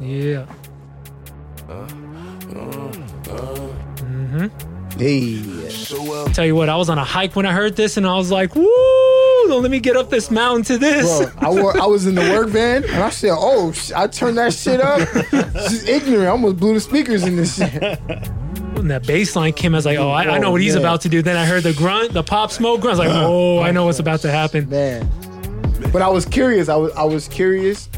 Yeah. Mm-hmm. Hey, Tell you what, I was on a hike when I heard this, and I was like, "Woo! Don't let me get up this mountain to this." bro, I, wore, I was in the work van and I said, "Oh, sh- I turned that shit up." Just ignorant. I almost blew the speakers in this shit. When that bass line came, I was like, "Oh, I, I know Oh, what he's oh, man. about to do." Then I heard the grunt, the pop smoke grunt. I was like, "Oh, I know what's about to happen." Man, but I was curious. I was I was curious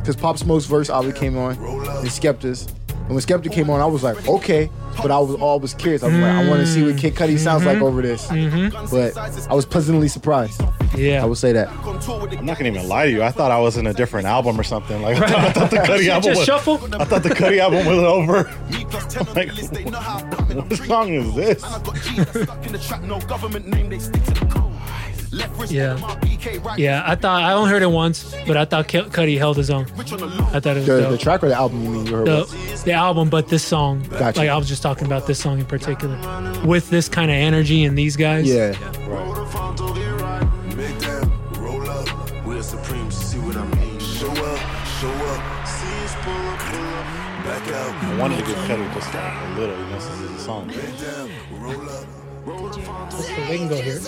because Pop Smoke's verse obviously came on and Skepta's. And when Skepta came on, I was like, okay. But I was always curious. I was like, I want to see what Kid Cudi sounds like mm-hmm. over this. Mm-hmm. But I was pleasantly surprised. Yeah. I will say that. I'm not gonna even lie to you. I thought I was in a different album or something. Like I thought, I thought the Cudi album Just was. shuffle. I thought the Cudi album was over. I'm like, what song is this? Yeah. Yeah, I thought I only heard it once, but I thought Ke- Cudi held his own. I thought it was The, the track or the album you mean you heard? the, the album, but this song. Gotcha. Like I was just talking about this song in particular, with this kind of energy and these guys. Yeah. Make them roll up. We're supreme, see what I mean. Show up, show up. See pull up, pull up. Back out. I wanted to give Cudi just like a little. You know, this is a song. Make them roll. They can go here.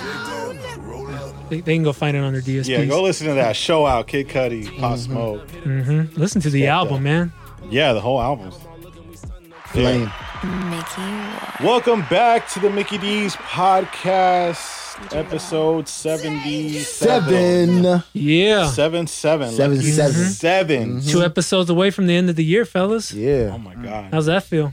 They, they can go find it on their DSPs. Yeah, go listen to that. Show out, Kid Cudi, Pop mm-hmm. Smoke. Mm-hmm. Listen to the Skepta. album, man. Yeah, the whole album. Flame. Mickey. Welcome back to the Mickey D's podcast, episode 77. Seven. Yeah. Seven, seven. Seven, Lucky seven. 7 mm-hmm. Two episodes away from the end of the year, fellas. Yeah. Oh my God. How's that feel?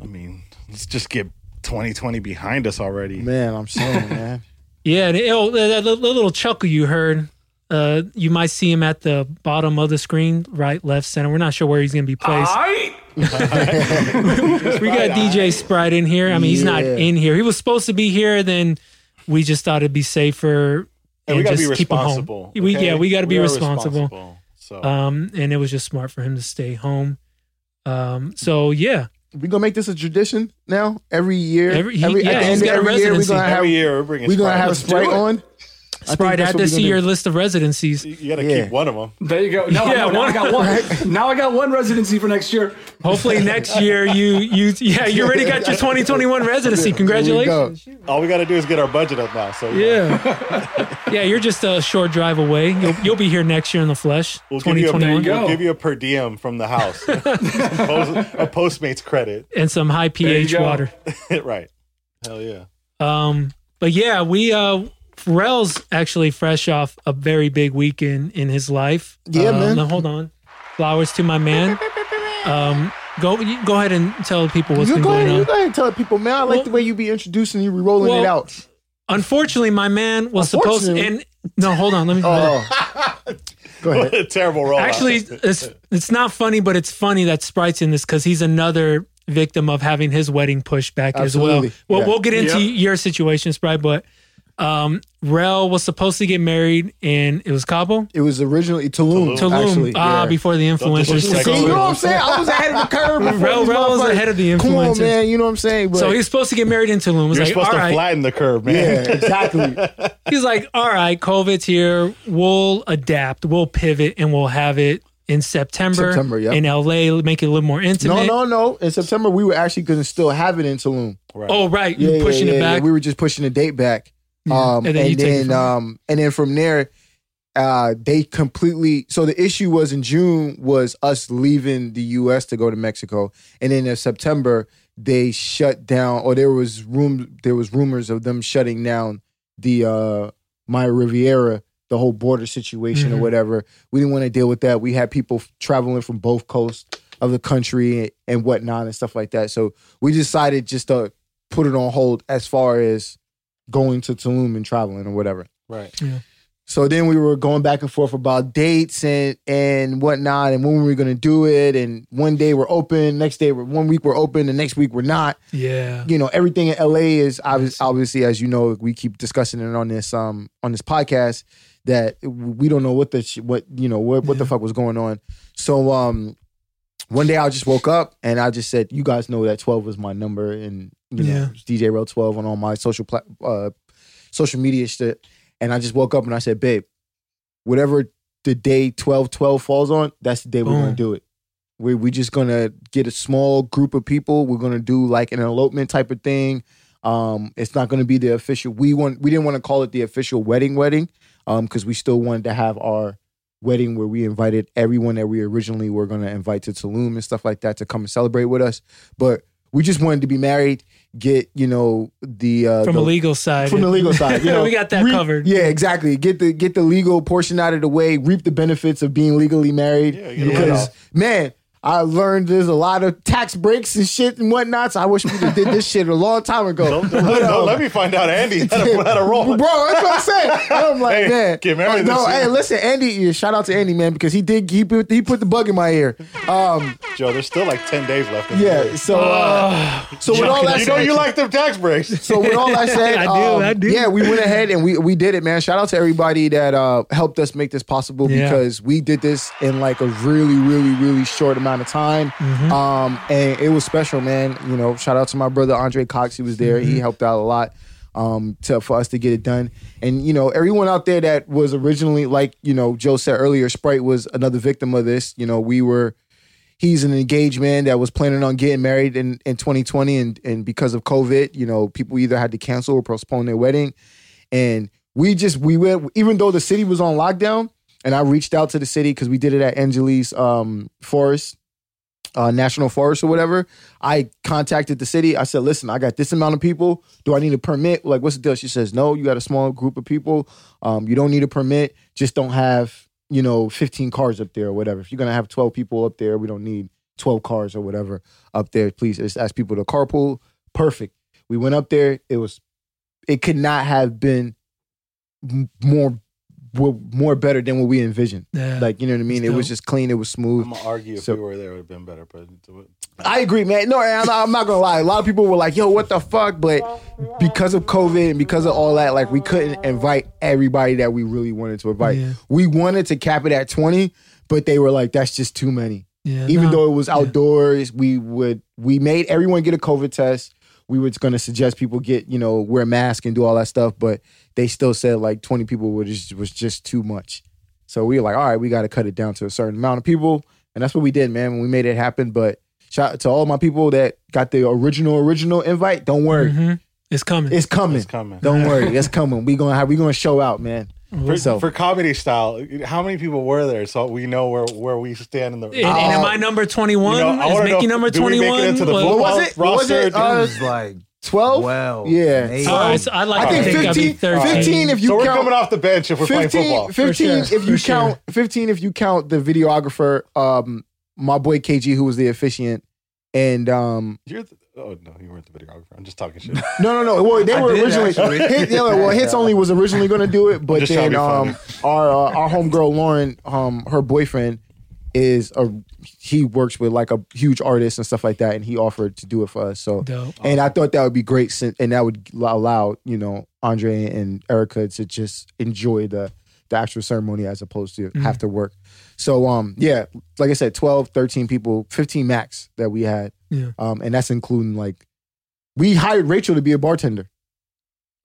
I mean, let's just get 2020 behind us already. Man, I'm saying, man. Yeah, and it- oh, that that little chuckle you heard. Uh, you might see him at the bottom of the screen, right, left, center. We're not sure where he's going to be placed. we got DJ Sprite in here. I mean, he's not Yeah. in here. He was supposed to be here. Then we just thought it'd be safer And we gotta just be keep him home. responsible. We okay? yeah, we got to be are responsible. So Um, and it was just smart for him to stay home. Um, so yeah, We gonna make this a tradition now. Every year, Every- he- every, yeah, at the end of every year, we're gonna have every year we're we're gonna Sprite. have Let's Sprite on. I think Sprite, that's add this to gonna your do. list of residencies. You gotta Yeah. keep one of them. There you go. No, Yeah, no, now one- I got one. now I got one residency for next year. Hopefully next year you you yeah you already got your 2021 residency. Here we Congratulations. All we gotta do is get our budget up now. So you Yeah, yeah. You're just a short drive away. You'll you'll be here next year in the flesh. we'll give you, a, 2021 There you we'll give you a per diem from the house, Post, a Postmates credit. and some high pH water. right? Hell yeah. Um, but yeah, we uh Pharrell's actually fresh off a very big weekend in his life. Yeah, Um, man. Now hold on. Flowers to my man. Um, go go ahead and tell people what's You been go, going ahead, you go ahead and tell people, man. I like Well- the way you be introducing you, be rolling Well, it out. Unfortunately, my man was supposed to, and no, hold on, let me. Oh, go ahead. Terrible role. Actually, it's it's not funny, but it's funny that Sprite's in this because he's another victim of having his wedding pushed back as well. Well, Yeah. we'll get into Yep. your situation, Sprite, but um, Rel was supposed to get married in it was Cabo, It was originally Tulum. Tulum, actually, ah, yeah. before the influencers just took like- See, you know over. what I'm saying? I was ahead of the curve. Rel, Rel was ahead of the Come on, man. You know what I'm saying? But So he's supposed to get married in Tulum. It was You're like, supposed all to right. flatten the curve, man. yeah, exactly. He's like, all right, COVID's here. We'll adapt. We'll pivot, and we'll have it in September, September, yep. in LA. Make it a little more intimate. No, no, no. In September, we were actually going to still have it in Tulum. Right. Oh, right. Yeah, You're pushing yeah, it yeah, back. We were just pushing the date back. Um, And and then then, you take it from there. um, and then from there, uh, they completely. So the issue was in June was us leaving the U.S. to go to Mexico, and then in September they shut down, or there was room, there was rumors of them shutting down the uh, Maya Riviera, the whole border situation Mhm. or whatever. We didn't want to deal with that. We had people traveling from both coasts of the country and whatnot and stuff like that. So we decided just to put it on hold as far as going to Tulum and traveling or whatever. Right. So then we were going back and forth about dates and and whatnot and when we were gonna do it. And one day we're open, next day we're one week we're open, the next week we're not. yeah. You know, everything in LA is obvious, obviously, as you know, we keep discussing it on this um on this podcast that we don't know what the sh- what you know what what the fuck was going on. So um one day I just woke up and I just said, "You guys know that twelve was my number, and you know Yeah. DJ Row twelve on all my social pla- uh, social media shit." And I just woke up and I said, "Babe, whatever the day twelve twelve falls on, that's the day we're gonna do it. We we just gonna get a small group of people. We're gonna do like an elopement type of thing. Um, it's not gonna be the official. We want we didn't want to call it the official wedding wedding, um, because we still wanted to have our wedding where we invited everyone that we originally were gonna invite to Tulum and stuff like that to come and celebrate with us. But we just wanted to be married, get you know the uh, From the, a legal side. from the legal side. You know, we got that reap- covered. Yeah, exactly. Get the get the legal portion out of the way, reap the benefits of being legally married. Yeah, because man, I learned there's a lot of tax breaks and shit and whatnot. So I wish we did this shit a long time ago. Don't, don't, let, don't let me find out Andy how to, how to roll. Bro, that's what I'm saying. I'm like, Hey, man. get married No, hey, year. listen, Andy. yeah, Shout out to Andy, man, because he did. He put, he put the bug in my ear. Um, Joe, there's still like 10 days left. In yeah. year. So, uh, so with all that you know you like them tax breaks. so with all that said, I do, um, I do. Yeah, we went ahead and we we did it, man. Shout out to everybody that uh, helped us make this possible Yeah. because we did this in like a really, really, really short amount of time. Mm-hmm. Um, and it was special, man. You know, shout out to my brother Andre Cox. He was there. Mm-hmm. He helped out a lot um, to for us to get it done. And you know, everyone out there that was originally like you know Joe said earlier, Sprite was another victim of this. You know, we were he's an engaged man that was planning on getting married in, in 2020 and, and because of covid you know people either had to cancel or postpone their wedding and we just we went even though the city was on lockdown and i reached out to the city because we did it at angeles um, forest uh, national forest or whatever i contacted the city. I said listen i got this amount of people. Do i need a permit? Like what's the deal? She says no you got a small group of people. Um, you don't need a permit. Just don't have you know 15 cars up there or whatever. If you're gonna have 12 people up there we don't need 12 cars or whatever up there. Please just ask people to carpool. Perfect. We went up there. It was it could not have been more w- more better than what we envisioned Yeah. like you know what i mean it was just clean it was smooth I'm going to argue if So- we were there, it would have been better. But I agree, man. No, I'm not, I'm not gonna lie. A lot of people were like, "Yo, what the fuck?" But because of COVID and because of all that, like we couldn't invite everybody that we really wanted to invite. Yeah. We wanted to cap it at 20, but they were like, "That's just too many." yeah, Even no. though it was outdoors, we would we made everyone get a COVID test. We were going to suggest people get you know wear a mask and do all that stuff, but they still said like 20 people was just, was just too much. So we were like, all right, we got to cut it down to a certain amount of people, and that's what we did, man. We made it happen. But shout out to all my people that got the original original invite. Don't worry, Mhm. It's coming. it's coming. It's coming. Don't worry, it's coming. We gonna have we gonna show out, man. For, So for comedy style, how many people were there so we know where, where we stand in the. and, and am I number 21? You know, I Is wanna know Mickey if- number do we make it 21? into the What- football was it? What was it? Uh, It was like 12? 12. Yeah. maybe. All right, so I'd like I to think think I'd be 15, 13. 15 if you count. so we're count coming off the bench if we're playing 15, football. 15 sure, if you for sure. count 15 if you count the videographer um my boy KG who was the officiant and um You're the, oh no, you weren't the videographer. I'm just talking shit. no no no well they I were originally hit, yeah, well hits only was originally going to do it but then um our uh, our homegirl Lauren um her boyfriend is a he works with like a huge artist and stuff like that and he offered to do it for us so Dope. and I thought that would be great sin- and that would allow you know Andre and Erica to just enjoy the the actual ceremony as opposed to have to work so um yeah like I said 12 13 people 15 max that we had Yeah. um and that's including like we hired Rachel to be a bartender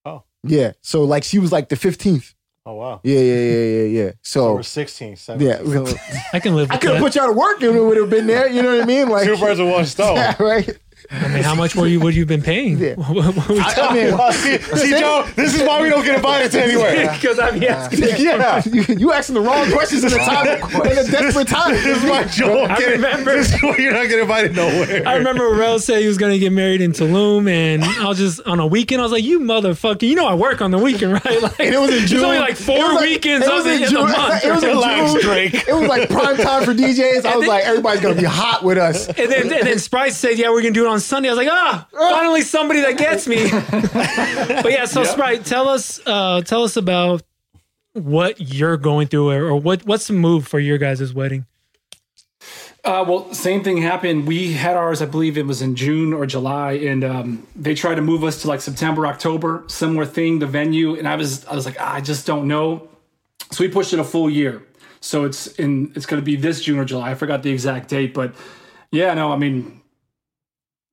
Oh. yeah so like she was like the 15th Oh wow. yeah yeah yeah yeah yeah So so we're 16, 17. yeah I can live I could have that. put you out of work and it would have been there you know what I mean like Two birds with one stone. yeah, right I mean, how much were you? Would you have been paying? Yeah. What were we I, I mean Well, see, see, Joe, this is why we don't get invited to anywhere. Because I'm asking. Yeah. you, you asking the wrong questions in a time in a desperate time. This is why Joe I get, remember- This is why you're not getting invited nowhere. I remember Rel said he was going to get married in Tulum, and I was just on a weekend. I was like, "You motherfucker! You know I work on the weekend, right?" Like, And it was in June. It's only like It four was like- weekends it was in in June. the month. It was in Relax, June. Drake. It was like prime time for DJs. I was then- like, everybody's gonna be hot with us. and then, and then Sprite said, "Yeah, we're gonna do it on Sunday." I was like, "Ah, finally somebody that gets me." but yeah, so Sprite, tell us, uh, tell us about what you're going through, or, or what what's the move for your guys' wedding? Uh, well, same thing happened. We had ours, I believe it was in June or July, and um, they tried to move us to like September, October, similar thing, the venue. And I was, I was like, ah, I just don't know. So we pushed it a full year. So it's in, it's going to be this June or July. I forgot the exact date, but yeah, no, I mean,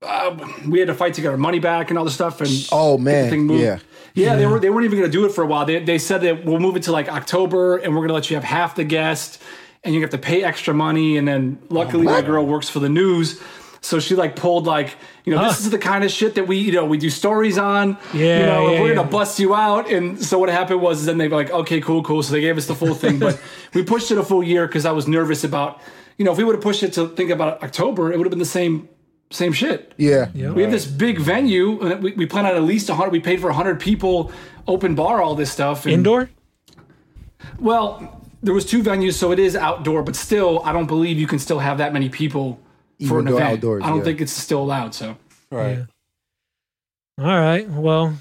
uh, we had to fight to get our money back and all this stuff. And Oh get the man, thing moved. yeah. Yeah, they were they weren't even going to do it for a while. They they said that we'll move it to like October, and we're going to let you have half the guest, and you have to pay extra money. And then luckily my girl works for the news. So she like pulled like, you know, this is the kind of shit that we, you know, we do stories on. Yeah, You know, yeah, if we're yeah. gonna bust you out. And so what happened was is then they were like, okay, cool, cool. So they gave us the full thing. But we pushed it a full year because I was nervous about, you know, if we would have pushed it to think about October, it would have been the same same shit. Yeah. We have this big venue. and We, we plan on at least 100. We paid for 100 people, open bar, all this stuff. and- Indoor? Well, there was two venues, so it is outdoor, but still, I don't believe you can still have that many people for Even an though event. outdoors, I don't yeah. think it's still allowed. So Right. All right. Well,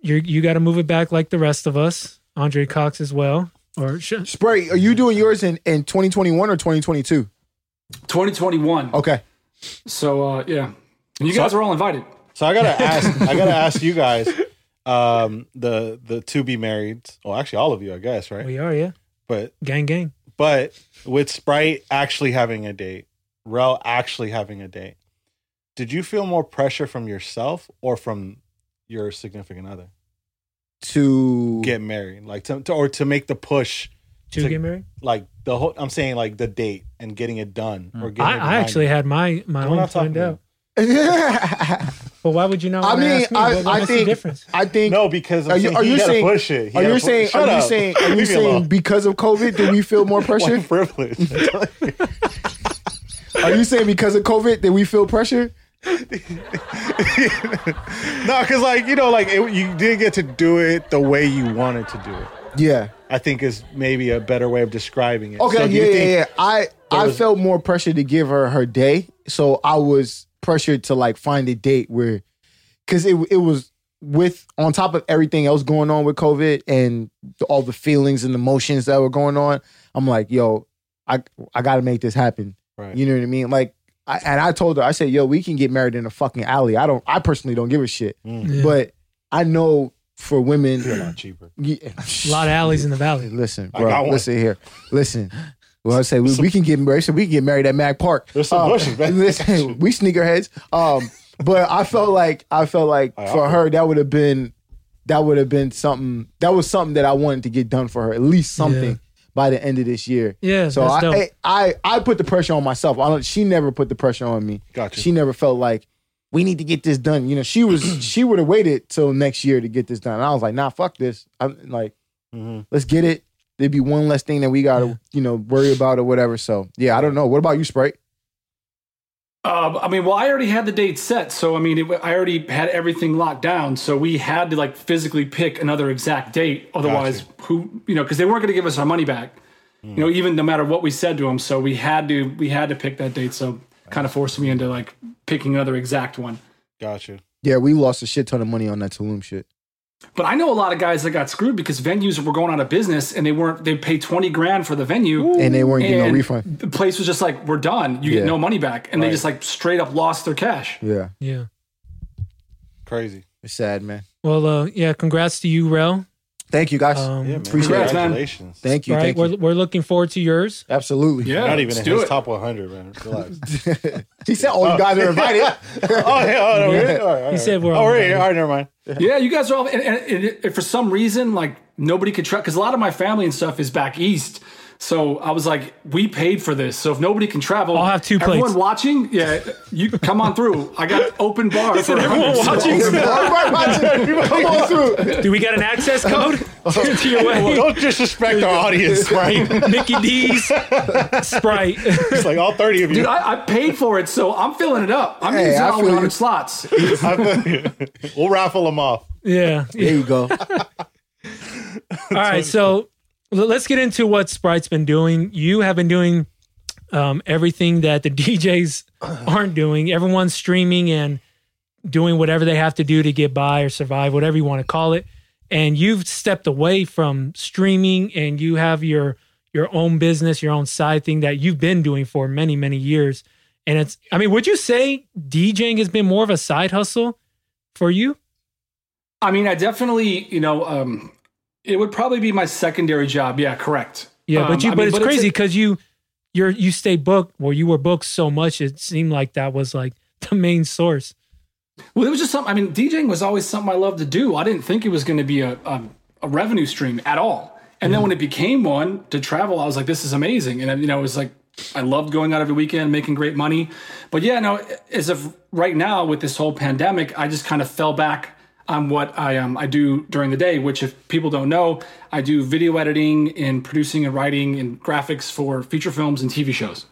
you you got to move it back like the rest of us. Andre Cox as well. Or sh- Spray, are you doing yours in, in 2021 or 2022? 2021. Okay. So uh, yeah, and you guys are all invited. So I gotta ask. I gotta ask you guys. Um, the the to be married. Well, actually, all of you, I guess, right? we are, yeah. But Gang, gang. but with Sprite actually having a date, Rel actually having a date, did you feel more pressure from yourself or from your significant other To get married, like to, to or to make the push, To To- get married? like the whole? I'm saying like the date and getting it done mm. or getting. I, it I actually behind had my my We're own not planned out. I But why would you not? I mean, ask me? I, What- what I makes the think difference. I think. No, because I'm Are you- saying are you saying- push it. He are you pu- saying Shut are you saying are you saying because of COVID did we feel more pressure? Privilege? Are you saying because of COVID did we feel pressure? no, because like you know, like it, you didn't get to do it the way you wanted to do it. Yeah. I think is maybe a better way of describing it. Okay, So yeah, yeah, yeah. I I was- felt more pressure to give her her day, so I was pressured to like find a date where, because it it was with on top of everything else going on with COVID and all the feelings and emotions that were going on. I'm like, yo, I I got to make this happen. Right. You know what I mean? Like, I, and I told her, I said, yo, we can get married in a fucking alley. I don't, I personally don't give a shit, mm. Yeah. but I know for women, They're a lot cheaper. yeah, a lot of alleys in the valley. Listen, I got bro. one. Listen here. Listen. Well, I say we, we can get married. So we can get married at Mac Park. There's some Uh, bushes, man. Listen, we sneakerheads. Um, but I felt like I felt like I for her that would have been that would have been something that was something that I wanted to get done for her. At least something Yeah. by the end of this year. Yeah, So that's I, dope. I I I put the pressure on myself. I don't, she never put the pressure on me. Gotcha. She never felt like we need to get this done. You know, she was she would have waited till next year to get this done. And I was like, nah, fuck this. I'm like, Mhm. let's get it. There'd be one less thing that we gotta, Yeah. you know, worry about or whatever. So yeah, I don't know. What about you, Sprite? Uh, I mean, well, I already had the date set, so I mean, it, I already had everything locked down. So we had to like physically pick another exact date. Otherwise, who you know, because they weren't going to give us our money back. You know, even no matter what we said to them. So we had to we had to pick that date. So kind of forced me into like picking another exact one. Gotcha. Yeah, we lost a shit ton of money on that Tulum shit. But I know a lot of guys that got screwed because venues were going out of business and they weren't. They paid twenty grand for the venue. And they weren't getting no refund. The place was just like, "We're done. You Yeah. get no money back," and they just like straight up lost their cash. Yeah. Yeah. Crazy. It's sad, man. Well, uh, yeah. Congrats to you, Rel. Thank you guys. Um, Yeah, man. Appreciate it. Congrats, man. Congratulations. thank you. right. Thank We're, you. we're looking forward to yours. Absolutely. Yeah, Not even let's in his it. top 100, man. Relax. he said all you guys are invited. oh, yeah. Oh, no, really? All right, all He right. said we're Oh, all really? invited. All right, never mind. Yeah, you guys are all. And, and, and it- for some reason, like nobody could travel because a lot of my family and stuff is back east. So I was like, we paid for this. So if nobody can travel, I'll have two Everyone plates. watching, yeah, you come on through. I got open bar. for everyone 100. watching? Everybody watching. Come on through. Do we got an access uh-huh. code uh-huh. to your way? Don't disrespect our audience, right? Mickey D's Sprite. It's like all 30 of you. Dude, I, I paid for it, so I'm filling it up. I'm Hey, using all feel 100 slots. we'll raffle them off. yeah. There you go. All right, so l- let's get into what Sprite's been doing. You have been doing um, everything that the DJs aren't doing. Everyone's streaming and doing whatever they have to do to get by or survive, whatever you want to call it. And you've stepped away from streaming and you have your your own business, your own side thing that you've been doing for many, many years. And it's I mean, would you say DJing has been more of a side hustle for you? I mean, I definitely, you know, um, it would probably be my secondary job. Yeah, correct. Yeah, Um, but you I but mean, it's a- crazy because you you're you stay booked well you were booked so much it seemed like that was like the main source. Well, it was just something. I mean, DJing was always something I loved to do. I didn't think it was going to be a, a a revenue stream at all. And then when it became one to travel, I was like, this is amazing. And, you know, it was like, I loved going out every weekend, making great money. But yeah, no, as of right now with this whole pandemic, I just kind of fell back on what I um I do during the day, which if people don't know, I do video editing and producing and writing and graphics for feature films and TV shows.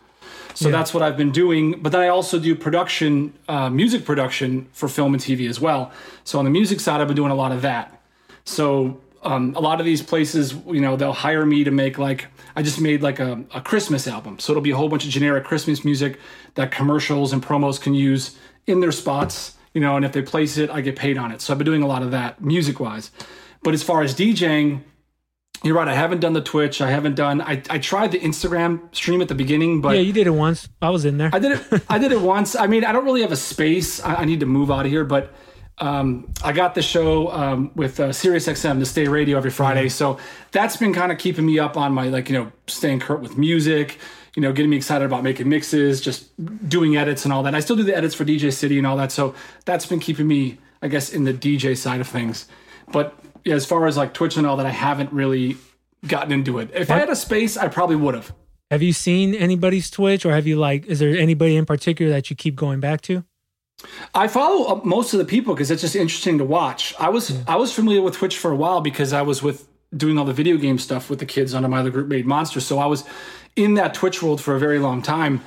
So yeah. that's what I've been doing. But then I also do production, uh, music production for film and TV as well. So on the music side, I've been doing a lot of that. So um, a lot of these places, you know, they'll hire me to make like I just made like a, a Christmas album. So it'll be a whole bunch of generic Christmas music that commercials and promos can use in their spots, you know, and if they place it, I get paid on it. So I've been doing a lot of that music wise. But as far as DJing, you're right. I haven't done the Twitch. I haven't done. I, I tried the Instagram stream at the beginning, but yeah, you did it once. I was in there. I did it. I did it once. I mean, I don't really have a space. I, I need to move out of here, but um, I got the show um, with uh, SiriusXM, the Stay Radio every Friday. Mm-hmm. So that's been kind of keeping me up on my like you know staying current with music. You know, getting me excited about making mixes, just doing edits and all that. I still do the edits for DJ City and all that. So that's been keeping me, I guess, in the DJ side of things. But yeah, as far as like Twitch and all that, I haven't really gotten into it. If I had a space, I probably would have. Have you seen anybody's Twitch, or have you like? Is there anybody in particular that you keep going back to? I follow uh, most of the people because it's just interesting to watch. I was yeah. I was familiar with Twitch for a while because I was with doing all the video game stuff with the kids under my other group made monsters. So I was in that Twitch world for a very long time,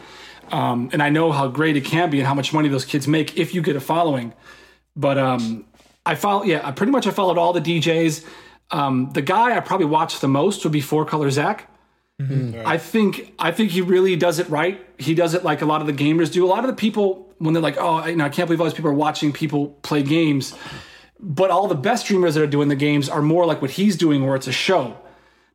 um, and I know how great it can be and how much money those kids make if you get a following. But um, I follow, yeah, I pretty much I followed all the DJs. Um, the guy I probably watched the most would be Four Color Zack. Mm-hmm. Right. I think I think he really does it right. He does it like a lot of the gamers do. A lot of the people when they're like, oh, you know, I can't believe all these people are watching people play games. But all the best streamers that are doing the games are more like what he's doing, where it's a show.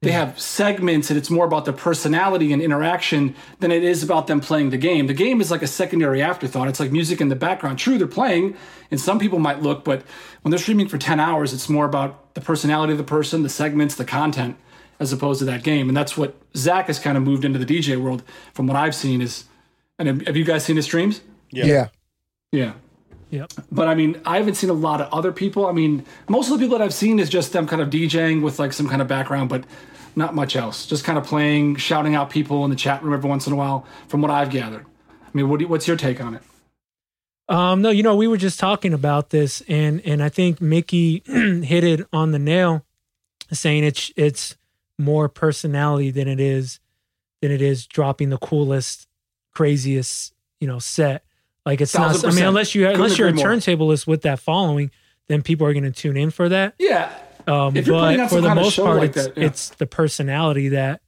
They yeah. have segments and it's more about their personality and interaction than it is about them playing the game. The game is like a secondary afterthought. It's like music in the background. True, they're playing, and some people might look, but when they're streaming for 10 hours, it's more about the personality of the person, the segments, the content, as opposed to that game. And that's what Zack has kind of moved into the DJ world from what I've seen is. And have you guys seen his streams? Yeah. Yeah. Yeah. Yep. But I mean, I haven't seen a lot of other people. I mean, most of the people that I've seen is just them kind of DJing with like some kind of background, but not much else. Just kind of playing, shouting out people in the chat room every once in a while, from what I've gathered. I mean, what you, what's your take on it? Um, no, you know, we were just talking about this, and and I think Mickey hit it on the nail, saying it's it's more personality than it is than it is dropping the coolest, craziest, you know, set. Like it's not. I mean, unless you unless you're a turntablist with that following, then people are going to tune in for that. Yeah. Um, but for the most part, like it's that, yeah. it's the personality that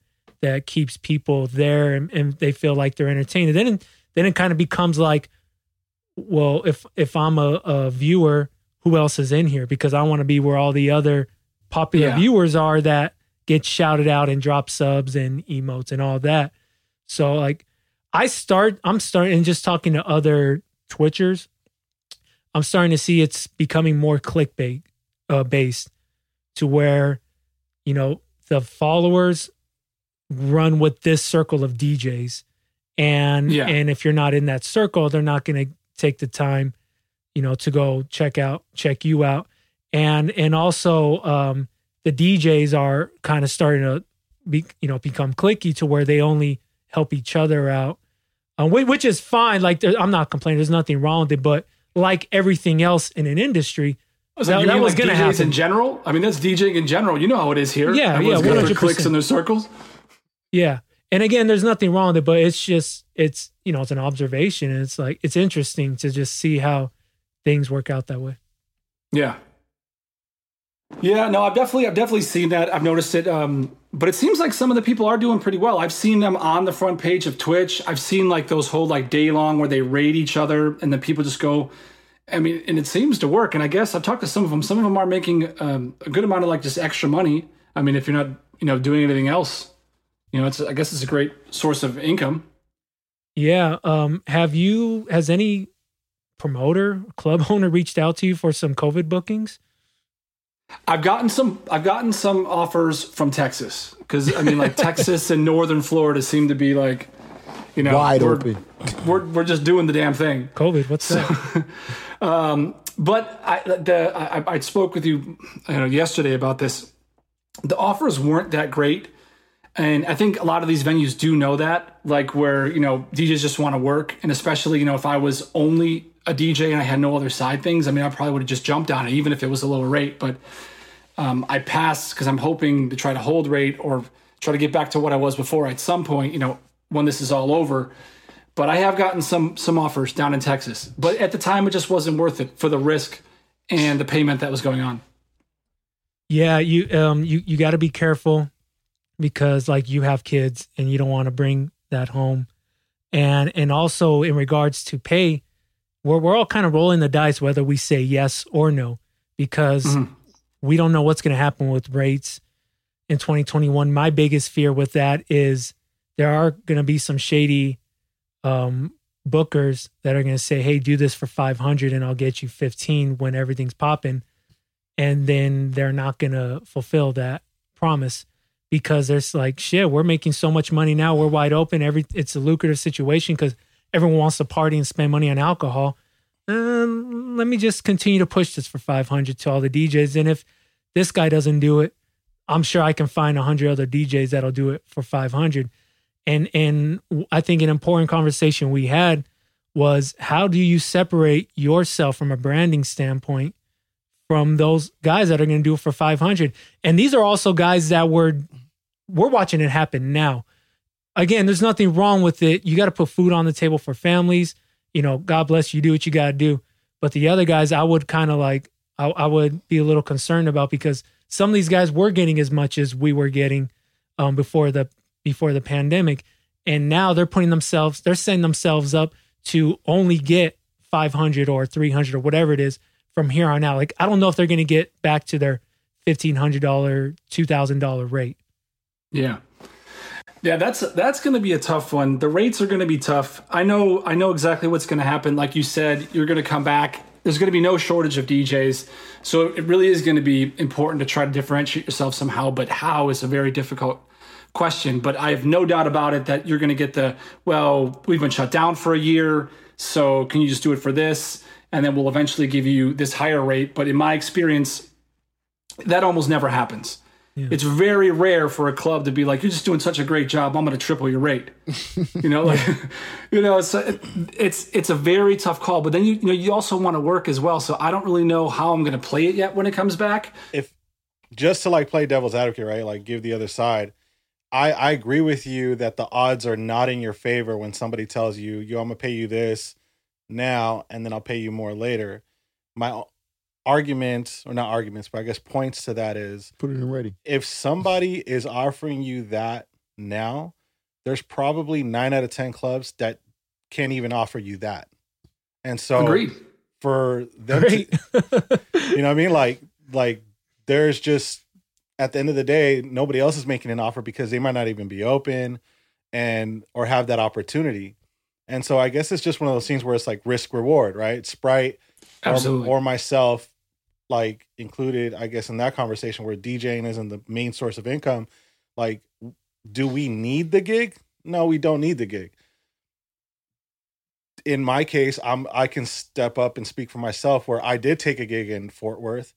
that keeps people there, and, and they feel like they're entertained. And then then it kind of becomes like, well, if if I'm a, a viewer, who else is in here? Because I want to be where all the other popular yeah. viewers are that get shouted out and drop subs and emotes and all that. So like I start, I'm starting and just talking to other Twitchers. I'm starting to see it's becoming more clickbait uh, based to where, you know, the followers run with this circle of DJs. And yeah. and if you're not in that circle, they're not going to take the time, you know, to go check out check you out. And and also um the DJs are kind of starting to be, you know, become clicky to where they only help each other out uh, which is fine. Like I'm not complaining. There's nothing wrong with it, but like everything else in an industry, was that, that was like going to happen in general. I mean, that's DJing in general. You know how it is here. Yeah, Everyone's yeah. One hundred clicks in their circles. Yeah, and again, there's nothing wrong with it, but it's just it's you know it's an observation. And it's like it's interesting to just see how things work out that way. Yeah, yeah. No, I've definitely I've definitely seen that. I've noticed it. Um, but it seems like some of the people are doing pretty well. I've seen them on the front page of Twitch. I've seen like those whole like day long where they raid each other and then people just go. I mean, and it seems to work. And I guess I've talked to some of them. Some of them are making um, a good amount of like just extra money. I mean, if you're not, you know, doing anything else, you know, it's I guess it's a great source of income. Yeah. Um, have you? Has any promoter, club owner reached out to you for some COVID bookings? I've gotten some. I've gotten some offers from Texas because I mean, like Texas and Northern Florida seem to be like, you know, wide we're, open. We're we're just doing the damn thing. COVID. What's so, that? um, but I the I, I spoke with you, you know, yesterday about this. the offers weren't that great. And I think a lot of these venues do know that, like where, you know, DJs just want to work. And especially, you know, if I was only a DJ and I had no other side things, I mean, I probably would have just jumped on it, even if it was a lower rate. But um, I passed because I'm hoping to try to hold rate or try to get back to what I was before at some point, you know, when this is all over. But I have gotten some some offers down in Texas. But at the time it just wasn't worth it for the risk and the payment that was going on. Yeah, you um you you got to be careful because like you have kids and you don't want to bring that home. And and also in regards to pay, we're we're all kind of rolling the dice whether we say yes or no because mm-hmm. we don't know what's going to happen with rates in 2021. My biggest fear with that is there are going to be some shady um bookers that are going to say, "Hey, do this for 500 and I'll get you 15 when everything's popping." and then they're not going to fulfill that promise because there's like shit we're making so much money now we're wide open every it's a lucrative situation because everyone wants to party and spend money on alcohol um, let me just continue to push this for 500 to all the djs and if this guy doesn't do it i'm sure i can find 100 other djs that'll do it for 500 and and i think an important conversation we had was how do you separate yourself from a branding standpoint from those guys that are going to do it for 500. And these are also guys that were we're watching it happen now. Again, there's nothing wrong with it. You got to put food on the table for families. You know, God bless you. Do what you got to do. But the other guys, I would kind of like, I, I, would be a little concerned about because some of these guys were getting as much as we were getting um, before the before the pandemic, and now they're putting themselves, they're setting themselves up to only get 500 or 300 or whatever it is from here on out. Like I don't know if they're going to get back to their fifteen hundred dollar, two thousand dollar rate. Yeah, yeah, that's that's going to be a tough one. The rates are going to be tough. I know, I know exactly what's going to happen. Like you said, you're going to come back. There's going to be no shortage of DJs, so it really is going to be important to try to differentiate yourself somehow. But how is a very difficult question. But I have no doubt about it that you're going to get the well. We've been shut down for a year, so can you just do it for this? and then we'll eventually give you this higher rate. But in my experience, that almost never happens. Yeah. It's very rare for a club to be like, "You're just doing such a great job. I'm going to triple your rate." you know, like, you know, it's it's it's a very tough call. But then you you know you also want to work as well. So I don't really know how I'm going to play it yet when it comes back. If just to like play devil's advocate, right? Like give the other side. I I agree with you that the odds are not in your favor when somebody tells you, "Yo, I'm gonna pay you this." now and then I'll pay you more later. My argument, or not arguments, but I guess points to that is put it in writing. If somebody is offering you that now, there's probably nine out of 10 clubs that can't even offer you that. And so Agreed. for them to, you know what I mean? Like, like there's just, at the end of the day, nobody else is making an offer because they might not even be open and, or have that opportunity. And so I guess it's just one of those things where it's like risk reward, right? Sprite Absolutely. Or, or myself, like included, I guess, in that conversation where DJing isn't the main source of income. Like, do we need the gig? No, we don't need the gig. In my case, I'm I can step up and speak for myself where I did take a gig in Fort Worth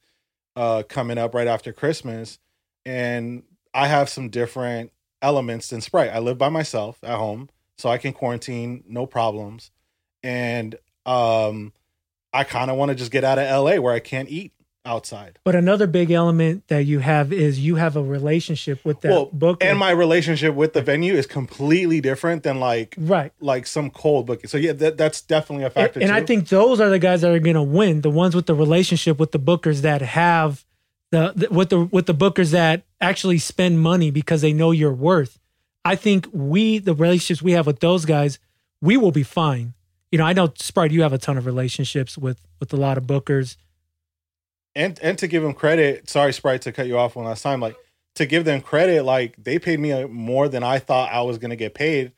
uh coming up right after Christmas and I have some different elements than Sprite. I live by myself at home so I can quarantine no problems. And um, I kind of want to just get out of LA where I can't eat outside. But another big element that you have is you have a relationship with that well, book, and my relationship with the venue is completely different than like right, like some cold booking. So yeah, that, that's definitely a factor. And, and I think those are the guys that are going to win. The ones with the relationship with the bookers that have the, the with the with the bookers that actually spend money because they know your worth. I think we, the relationships we have with those guys, we will be fine. You know, I know Sprite, you have a ton of relationships with with a lot of bookers. And and to give them credit, sorry Sprite to cut you off one last time. Like to give them credit, like they paid me uh, more than I thought I was going to get paid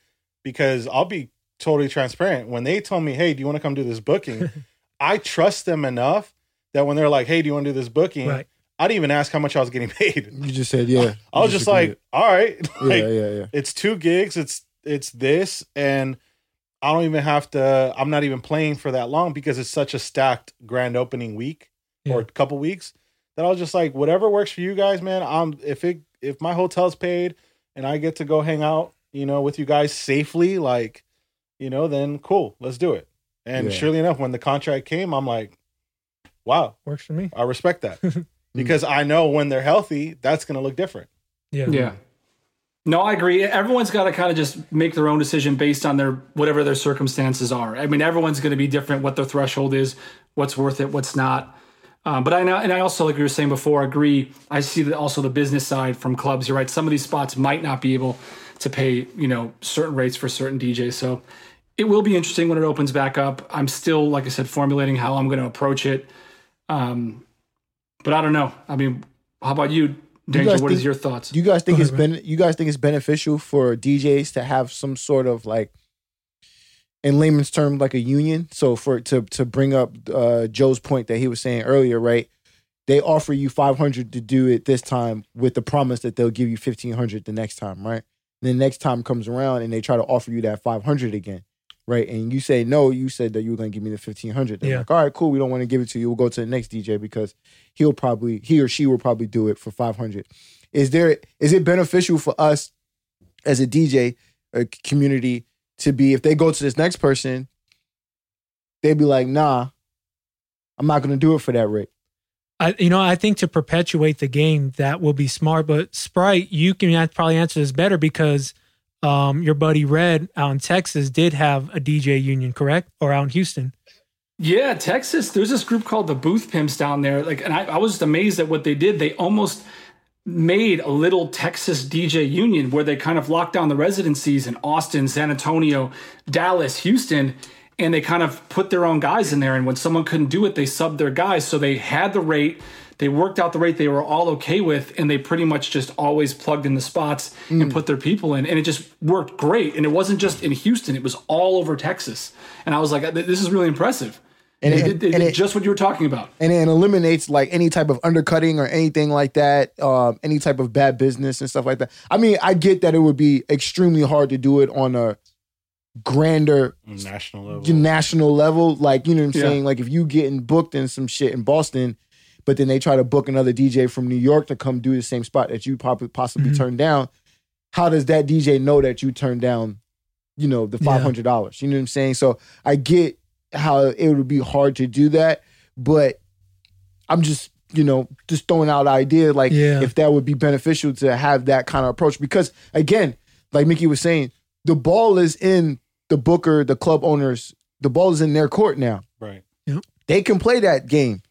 because I'll be totally transparent. When they told me, "Hey, do you want to come do this booking?" I trust them enough that when they're like, "Hey, do you want to do this booking?" Right. I didn't even ask how much I was getting paid. You just said yeah. I, I was just, just like, all right, like, yeah, yeah, yeah. It's two gigs. It's it's this, and I don't even have to. I'm not even playing for that long because it's such a stacked grand opening week yeah. or a couple weeks that I was just like, whatever works for you guys, man. I'm if it if my hotel's paid and I get to go hang out, you know, with you guys safely, like, you know, then cool, let's do it. And Yeah. surely enough, when the contract came, I'm like, wow, Works for me. I respect that mm. because I know when they're healthy, that's going to look different. Yeah. Yeah. No, I agree. Everyone's got to kind of just make their own decision based on their whatever their circumstances are. I mean, everyone's going to be different. What their threshold is, what's worth it, what's not. Um, but I know, and I also, like you were saying before, agree. I see that also the business side from clubs. You're right. Some of these spots might not be able to pay, you know, certain rates for certain DJs. So it will be interesting when it opens back up. I'm still, like I said, formulating how I'm going to approach it. Um, but I don't know. I mean, how about you, Danger? guys What is think- your thoughts? Do you guys think Go it's ahead, been you guys think it's beneficial for DJs to have some sort of like in layman's term like a union? So for to to bring up uh Joe's point that he was saying earlier, right? They offer you 500 to do it this time with the promise that they'll give you 1500 the next time, right? then next time comes around and they try to offer you that 500 again, right? And you say no, you said that you were going to give me the 1500. They're Yeah. like, "All right, cool, we don't want to give it to you. We'll go to the next DJ because he'll probably he or she will probably do it for 500." Is there is it beneficial for us as a DJ a community to be if they go to this next person, they'd be like, "Nah, I'm not going to do it for that rate." I, you know, I think to perpetuate the game, that will be smart. But Sprite, you can probably answer this better because um, your buddy Red out in Texas did have a DJ union, correct? Or out in Houston. Yeah, Texas. There's this group called the Booth Pimps down there. Like, and I, I was just amazed at what they did. They almost made a little Texas DJ union where they kind of locked down the residencies in Austin, San Antonio, Dallas, Houston, and they kind of put their own guys in there. And when someone couldn't do it, they subbed their guys. So they had the rate. They worked out the rate they were all okay with, and they pretty much just always plugged in the spots and mm. put their people in, and it just worked great. And it wasn't just in Houston; it was all over Texas. And I was like, "This is really impressive." And And it- it, did and it- just what you were talking about. and it eliminates like any type of undercutting or anything like that, um, any type of bad business and stuff like that. I mean, I get that it would be extremely hard to do it on a grander National level. national level. Like, you know what I'm Yeah. saying? Like if you getting booked in some shit in Boston, but then they try to book another DJ from New York to come do the same spot that you probably possibly Mhm. turned down, how does that DJ know that you turned down, you know, the five hundred dollars? You know what I'm saying? So I get how it would be hard to do that, but I'm just you know just throwing out the idea like Yeah. if that would be beneficial to have that kind of approach because again, like Mickey was saying, the ball is in the booker, the club owners, the ball is in their court now. Right. They can play that game.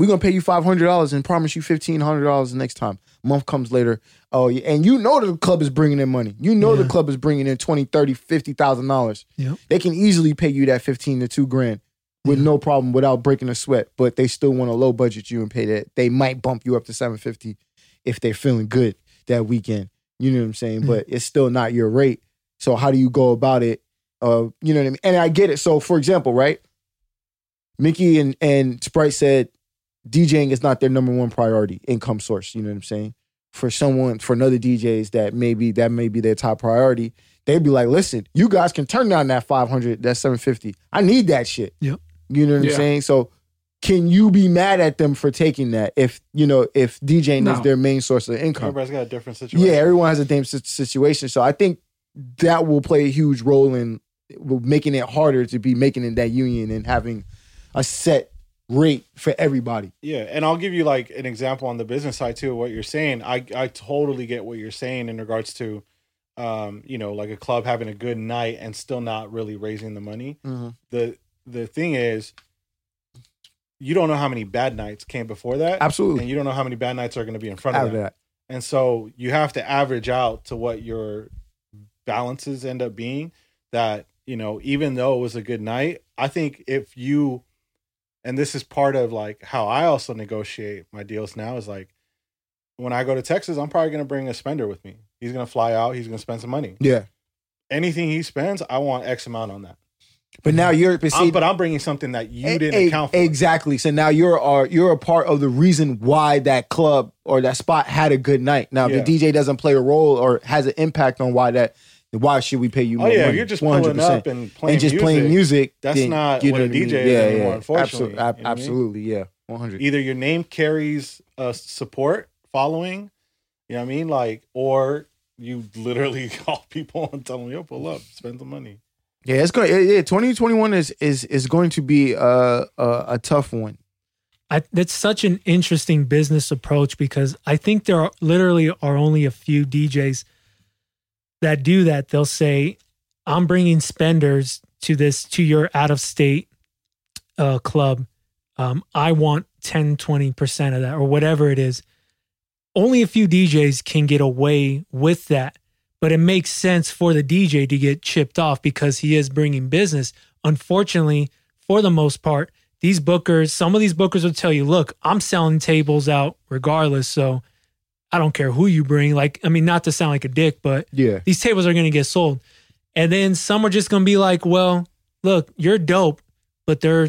We're gonna pay you five hundred dollars and promise you fifteen hundred dollars the next time. Month comes later. Oh, yeah, and you know the club is bringing in money. You know the club is bringing in twenty, thirty, fifty thousand dollars. Yep. They can easily pay you that fifteen to two grand with no problem without breaking a sweat. But they still want to low budget you and pay that. They might bump you up to seven fifty if they're feeling good that weekend. You know what I'm saying? But it's still not your rate. So how do you go about it? Uh, you know what I mean? And I get it. So for example, right? Mickey and, and Sprite said DJing is not their number one priority income source. You know what I'm saying? For someone, for another DJs that maybe that may be their top priority, they'd be like, listen, you guys can turn down that 500, that 750. I need that shit. Yep. You know what I'm saying? So can you be mad at them for taking that if, you know, if DJing is their main source of income? Everybody's got a different situation. Yeah, everyone has a damn si- situation. So I think that will play a huge role in making it harder to be making in that union and having a set rate for everybody. Yeah, and I'll give you like an example on the business side too. Of what you're saying, I I totally get what you're saying in regards to, um, you know, like a club having a good night and still not really raising the money. Mm-hmm. the The thing is, you don't know how many bad nights came before that, Absolutely. and you don't know how many bad nights are going to be in front of that. And so you have to average out to what your balances end up being. That, you know, even though it was a good night, I think if you, and this is part of like how I also negotiate my deals now is like when I go to Texas, I'm probably to bring a spender with me. He's to fly out, he's to spend some money. Yeah. Anything he spends, I want X amount on that. But now you're but I'm- but I'm bringing something that you e- didn't e- account for. Exactly. So now you're are you're a part of the reason why that club or that spot had a good night. Now Yeah. the DJ doesn't play a role or has an impact on why that why should we pay you more? Oh more yeah, if money? you're just pulling 100%. up and playing and just music, playing music. that's then, not you what know a I mean? DJ is anymore, unfortunately. Absolutely, You know what I mean? absolutely, yeah. 100. Either your name carries a support following, you know what I mean? Like, or you literally call people and tell them, yo, pull up, spend the money. Yeah, it's going. Yeah, 2021 is is is going to be a a, a tough one. I, that's such an interesting business approach because I think there are literally are only a few DJs that do that. They'll say, "I'm bringing spenders to this to your out of state uh, club. Um, I want 10, 20 percent of that, or whatever it is." Only a few DJs can get away with that, but it makes sense for the DJ to get chipped off because he is bringing business. Unfortunately, for the most part, these bookers, some of these bookers will tell you, look, I'm selling tables out regardless. So I don't care who you bring. Like, I mean, not to sound like a dick, but Yeah. these tables are going to get sold. And then some are just going to be like, well, look, you're dope, but they're,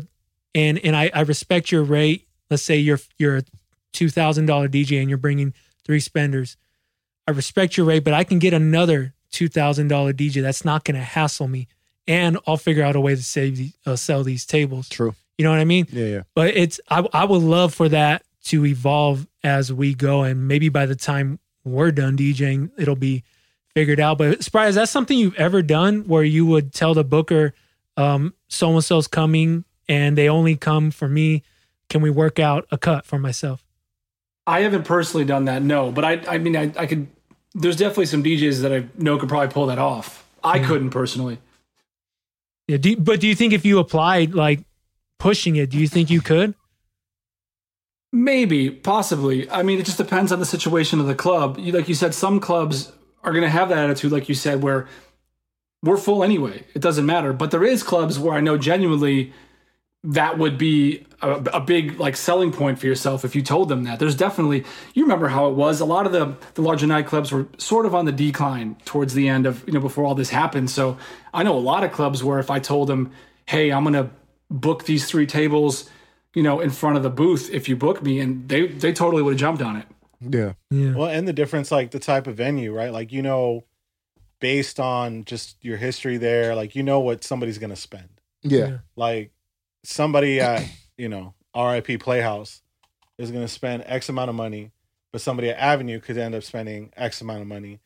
and, and I, I respect your rate. Let's say you're, you're a $2,000 DJ and you're bringing three spenders. I respect your rate, but I can get another $2,000 DJ that's not going to hassle me. And I'll figure out a way to save, the- uh, sell these tables. True. You know what I mean? Yeah, yeah. But it's I I would love for that to evolve as we go, and maybe by the time we're done DJing, it'll be figured out. But Sprite, is that something you've ever done where you would tell the booker, um, so and so's coming, and they only come for me? Can we work out a cut for myself? I haven't personally done that, no. But I, I mean, I, I could. There's definitely some DJs that I know could probably pull that off. I couldn't personally. Yeah. Do, but do you think if you applied like pushing it, do you think you could? Maybe, possibly. I mean, it just depends on the situation of the club. You, like you said, some clubs are going to have that attitude, like you said, where we're full anyway. It doesn't matter. But there is clubs where I know genuinely that would be a, a big like selling point for yourself if you told them that. There's definitely you remember how it was. A lot of the the larger nightclubs were sort of on the decline towards the end of you know before all this happened. So I know a lot of clubs where if I told them, "Hey, I'm going to book these three tables." You know, in front of the booth, if you book me, and they they totally would have jumped on it. Yeah. Yeah. Well, and the difference, like the type of venue, right? Like, you know, based on just your history there, like, you know what somebody's going to spend. Yeah. Like, somebody at, you know, RIP Playhouse is going to spend X amount of money, but somebody at Avenue could end up spending X amount of money.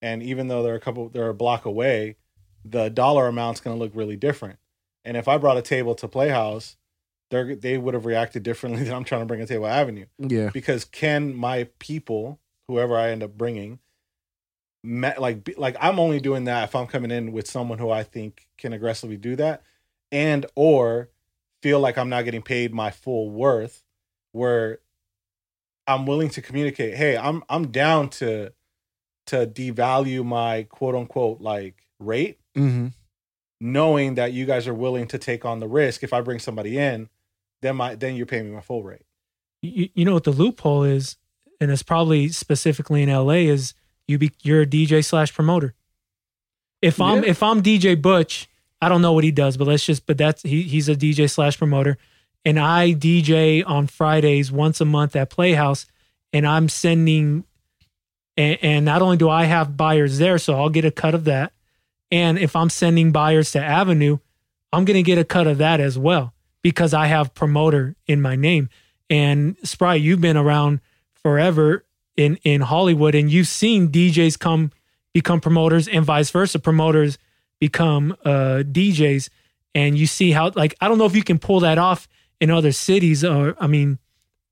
And even though they're a couple, they're a block away, the dollar amount's going to look really different. And if I brought a table to Playhouse, they're, they would have reacted differently than I'm trying to bring a table Avenue Yeah. because can my people, whoever I end up bringing, ma- like be- like I'm only doing that if I'm coming in with someone who I think can aggressively do that, and or feel like I'm not getting paid my full worth, where I'm willing to communicate, hey, I'm I'm down to to devalue my quote unquote like rate, Mm-hmm. knowing that you guys are willing to take on the risk. If I bring somebody in, then my then you're paying me my full rate. you, you know what the loophole is, and it's probably specifically in LA is you be you're a DJ slash promoter. If I'm Yeah. if I'm DJ Butch, I don't know what he does, but let's just but that's he he's a DJ slash promoter, and I DJ on Fridays once a month at Playhouse, and I'm sending, and, and not only do I have buyers there, so I'll get a cut of that, and if I'm sending buyers to Avenue, I'm gonna get a cut of that as well because I have promoter in my name. And Sprite, you've been around forever in in Hollywood, and you've seen DJs come become promoters, and vice versa. Promoters become uh, DJs, and you see how like I don't know if you can pull that off in other cities, or I mean,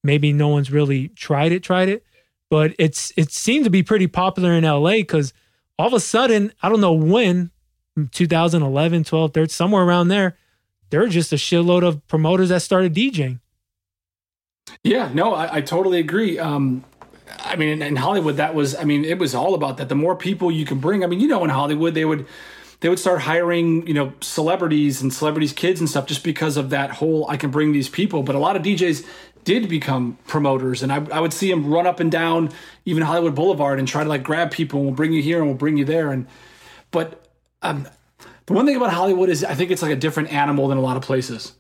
maybe no one's really tried it, tried it, but it's it seemed to be pretty popular in LA because all of a sudden, I don't know when, 2011, 12, 13, somewhere around there, there were just a shitload of promoters that started DJing. Yeah, no, I, I totally agree. Um, I mean, in, in Hollywood, that was, I mean, it was all about that. The more people you can bring, I mean, you know, in Hollywood, they would, they would start hiring, you know, celebrities and celebrities' kids and stuff just because of that whole, I can bring these people. But a lot of DJs did become promoters, and I, I would see them run up and down even Hollywood Boulevard and try to like grab people and we'll bring you here and we'll bring you there. And, but um, the one thing about Hollywood is I think it's like a different animal than a lot of places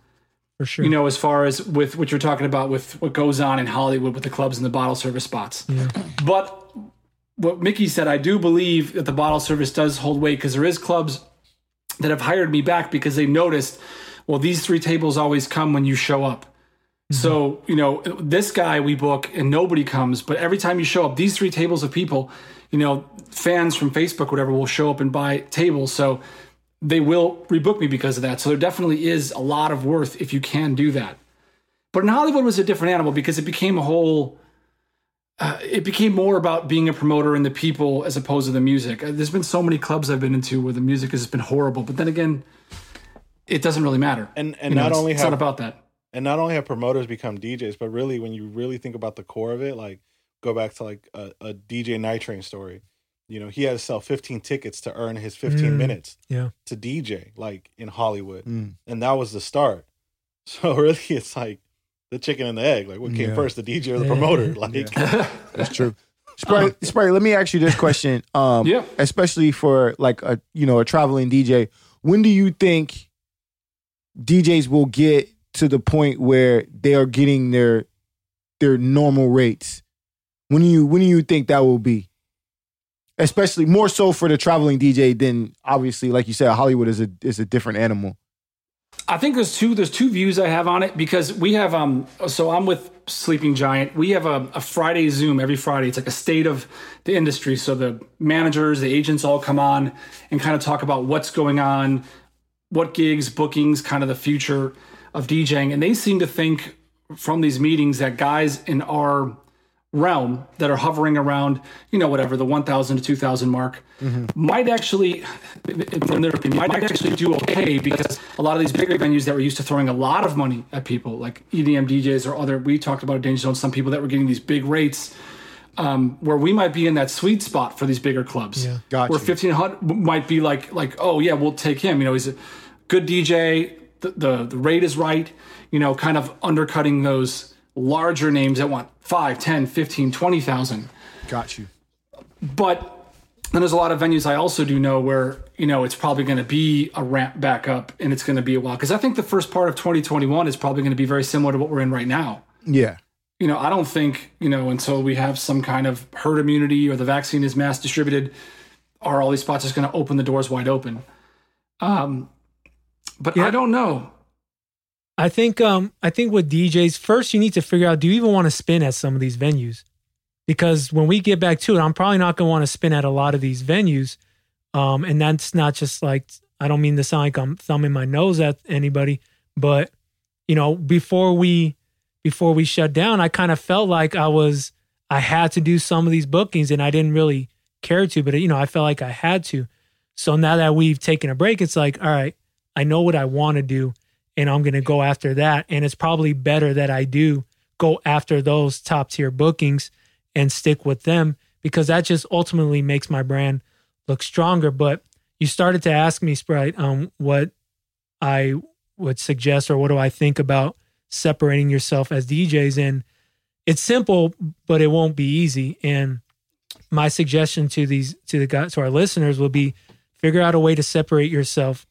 For sure. you know, as far as with what you're talking about with what goes on in Hollywood with the clubs and the bottle service spots. But what Mickey said, I do believe that the bottle service does hold weight because there is clubs that have hired me back because they noticed, well, these three tables always come when you show up. Mm-hmm. So, you know, this guy we book and nobody comes, but every time you show up, these three tables of people, you know, fans from Facebook, whatever, will show up and buy tables. So they will rebook me because of that. So there definitely is a lot of worth if you can do that. But in Hollywood was a different animal because it became a whole. Uh, it became more about being a promoter and the people as opposed to the music. Uh, there's been so many clubs I've been into where the music has been horrible, but then again, it doesn't really matter. And and You know, not it's- only it's have not about that. and not only have promoters become DJs, but really when you really think about the core of it, like go back to like a, a DJ Night Train story. You know, he had to sell 15 tickets to earn his 15 Mm, minutes yeah. to DJ, like in Hollywood. Mm. And that was the start. So really it's like the chicken and the egg. Like what came Yeah. first, the DJ or the promoter? Like That's true. Sprite, Sprite, let me ask you this question. Um, Yeah. especially for like a you know a traveling DJ. When do you think DJs will get to the point where they are getting their their normal rates? When do you when do you think that will be? Especially more so for the traveling DJ than obviously, like you said, Hollywood is a is a different animal. I think there's two there's two views I have on it because we have um so I'm with Sleeping Giant. We have a, a Friday Zoom every Friday. It's like a state of the industry. So the managers, the agents all come on and kind of talk about what's going on, what gigs, bookings, kind of the future of DJing. And they seem to think from these meetings that guys in our realm that are hovering around, you know, whatever the 1,000 to 2,000 mark, might actually, from their opinion, might actually do okay because a lot of these bigger venues that were used to throwing a lot of money at people, like EDM DJs or other, we talked about Danger Zone, some people that were getting these big rates. Um, where we might be in that sweet spot for these bigger clubs, Yeah. Got where fifteen hundred might be like like oh yeah we'll take him. You know he's a good DJ. The, the the rate is right. You know, kind of undercutting those larger names that want 5, 10, 15, 20,000. Got you. But then there's a lot of venues I also do know where, you know, it's probably going to be a ramp back up and it's going to be a while. Because I think the first part of 2021 is probably going to be very similar to what we're in right now. Yeah. You know, I don't think, you know, until we have some kind of herd immunity or the vaccine is mass distributed, are all these spots just going to open the doors wide open. Um, but Yeah. I don't know. I think um I think with DJs first you need to figure out do you even want to spin at some of these venues? Because when we get back to it, I'm probably not going to want to spin at a lot of these venues. Um and that's not just like I don't mean to sound like I'm thumbing my nose at anybody, but you know, before we before we shut down, I kind of felt like I was I had to do some of these bookings and I didn't really care to, but you know, I felt like I had to. So now that we've taken a break, it's like, all right, I know what I want to do and I'm going to go after that. And it's probably better that I do go after those top tier bookings and stick with them because that just ultimately makes my brand look stronger. But you started to ask me, Sprite, um, what I would suggest or what do I think about separating yourself as DJs. And it's simple, but it won't be easy. And my suggestion to these to the guys to our listeners will be figure out a way to separate yourself,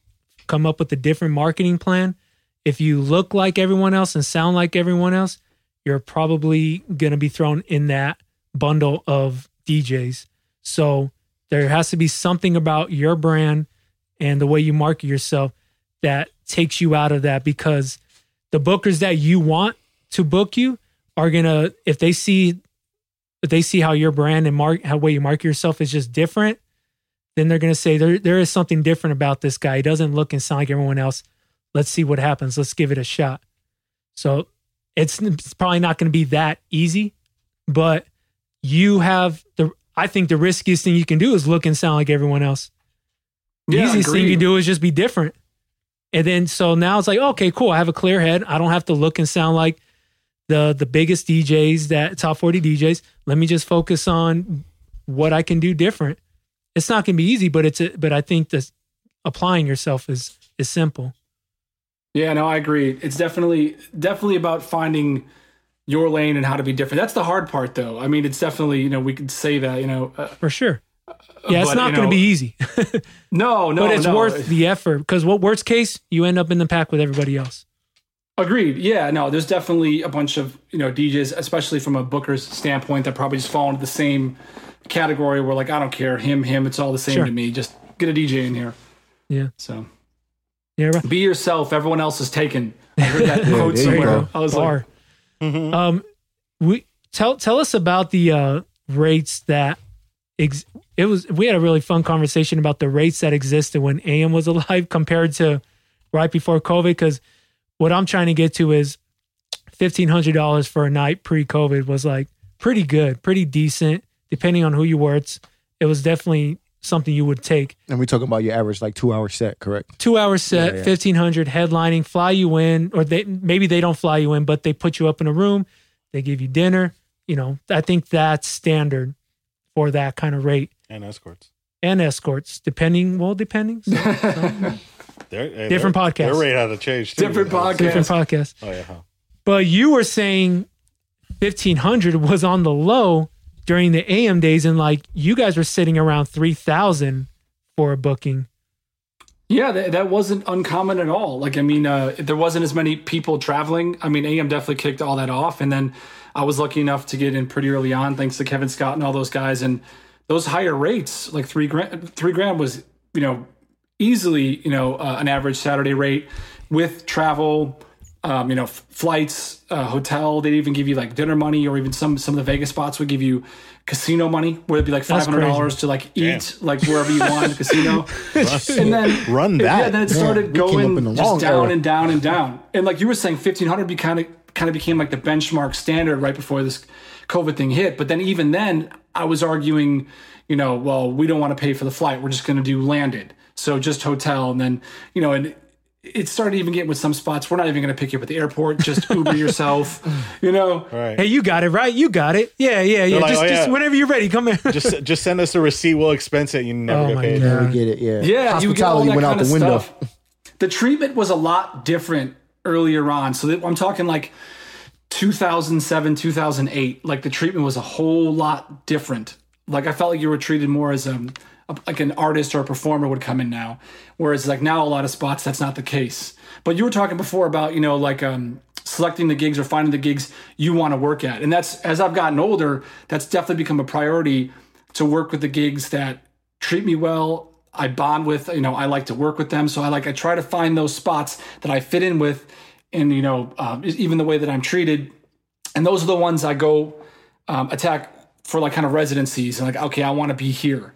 come up with a different marketing plan. If you look like everyone else and sound like everyone else, you're probably going to be thrown in that bundle of DJs. So there has to be something about your brand and the way you market yourself that takes you out of that because the bookers that you want to book you are going to if they see if they see how your brand and mark how way you market yourself is just different, then they're going to say there there is something different about this guy. He doesn't look and sound like everyone else. Let's see what happens. Let's give it a shot. So it's, it's probably not going to be that easy, but you have the. I think the riskiest thing you can do is look and sound like everyone else. The Yeah, easiest thing you do is just be different. And then so now it's like, okay, cool. I have a clear head. I don't have to look and sound like the the biggest DJs that top 40 DJs. Let me just focus on what I can do different. It's not gonna be easy, but it's a, but I think that applying yourself is is simple. Yeah, no, I agree. It's definitely definitely about finding your lane and how to be different. That's the hard part, though. I mean, it's definitely you know we could say that you know uh, For sure. Yeah, it's not you going to be easy, no, no, but it's no. worth the effort because what worst case, you end up in the pack with everybody else. Agreed. Yeah, no, there's definitely a bunch of you know DJs, especially from a booker's standpoint, that probably just fall into the same category where like I don't care him, him, it's all the same Sure. to me. Just get a DJ in here. Yeah. So Yeah, right. be yourself. Everyone else is taken. I heard that quote somewhere. go. I was Bar. like, Mhm. Um, we tell tell us about the uh, rates that ex- it was. We had a really fun conversation about the rates that existed when AM was alive compared to right before COVID. Because what I'm trying to get to is fifteen hundred dollars for a night pre-COVID was like pretty good, pretty decent, depending on who you were. It's, it was definitely something you would take. And we're talking about your average like two hour set, correct? Two hour set, Yeah, yeah. fifteen hundred headlining, fly you in, or they maybe they don't fly you in, but they put you up in a room, they give you dinner. You know, I think that's standard for that kind of rate and escorts. and escorts, depending. Well, depending. So, Their, hey, Different their, podcasts. Their rate had to change. Too. Different podcast. different podcast. Oh yeah. But you were saying fifteen hundred was on the low during the AM days, and like you guys were sitting around three thousand for a booking. Yeah, that, that wasn't uncommon at all. Like, I mean, uh, there wasn't as many people traveling. I mean, AM definitely kicked all that off. And then I was lucky enough to get in pretty early on, thanks to Kevin Scott and all those guys. And those higher rates, like three grand, three grand was, you know, easily, you know, uh, an average Saturday rate with travel, um, you know, f- flights, uh, hotel. They'd even give you like dinner money, or even some some of the Vegas spots would give you casino money, where it'd be like five That's hundred crazy. dollars to like eat like wherever you want in the casino. and then Run that. yeah, then it started we came up going just down era. and down and down. And like you were saying, fifteen hundred be kind of kind of became like the benchmark standard right before this COVID thing hit. But then even then, I was arguing, you know, well, we don't want to pay for the flight. We're just going to do landed, so just hotel, and then you know, and it started even getting with some spots. We're not even going to pick you up at the airport. Just Uber yourself, you know. Right. Hey, you got it right. You got it. Yeah, yeah, yeah. like, just, oh, just yeah. whenever you're ready, come in. just just send us a receipt. We'll expense it. You never Oh get paid. God. We get it, yeah. Yeah, you get all Hospitality that went out the window. stuff. The treatment was a lot different earlier on. So that, I'm talking like 2007, 2008. Like the treatment was a whole lot different. Like I felt like you were treated more as um like an artist or a performer would come in now, whereas like now a lot of spots that's not the case. But you were talking before about you know like um selecting the gigs or finding the gigs you want to work at, and that's as I've gotten older, that's definitely become a priority to work with the gigs that treat me well. I bond with, you know, I like to work with them. So I like, I try to find those spots that I fit in with and, you know, um, even the way that I'm treated. And those are the ones I go um, attack for like kind of residencies and like, okay, I want to be here.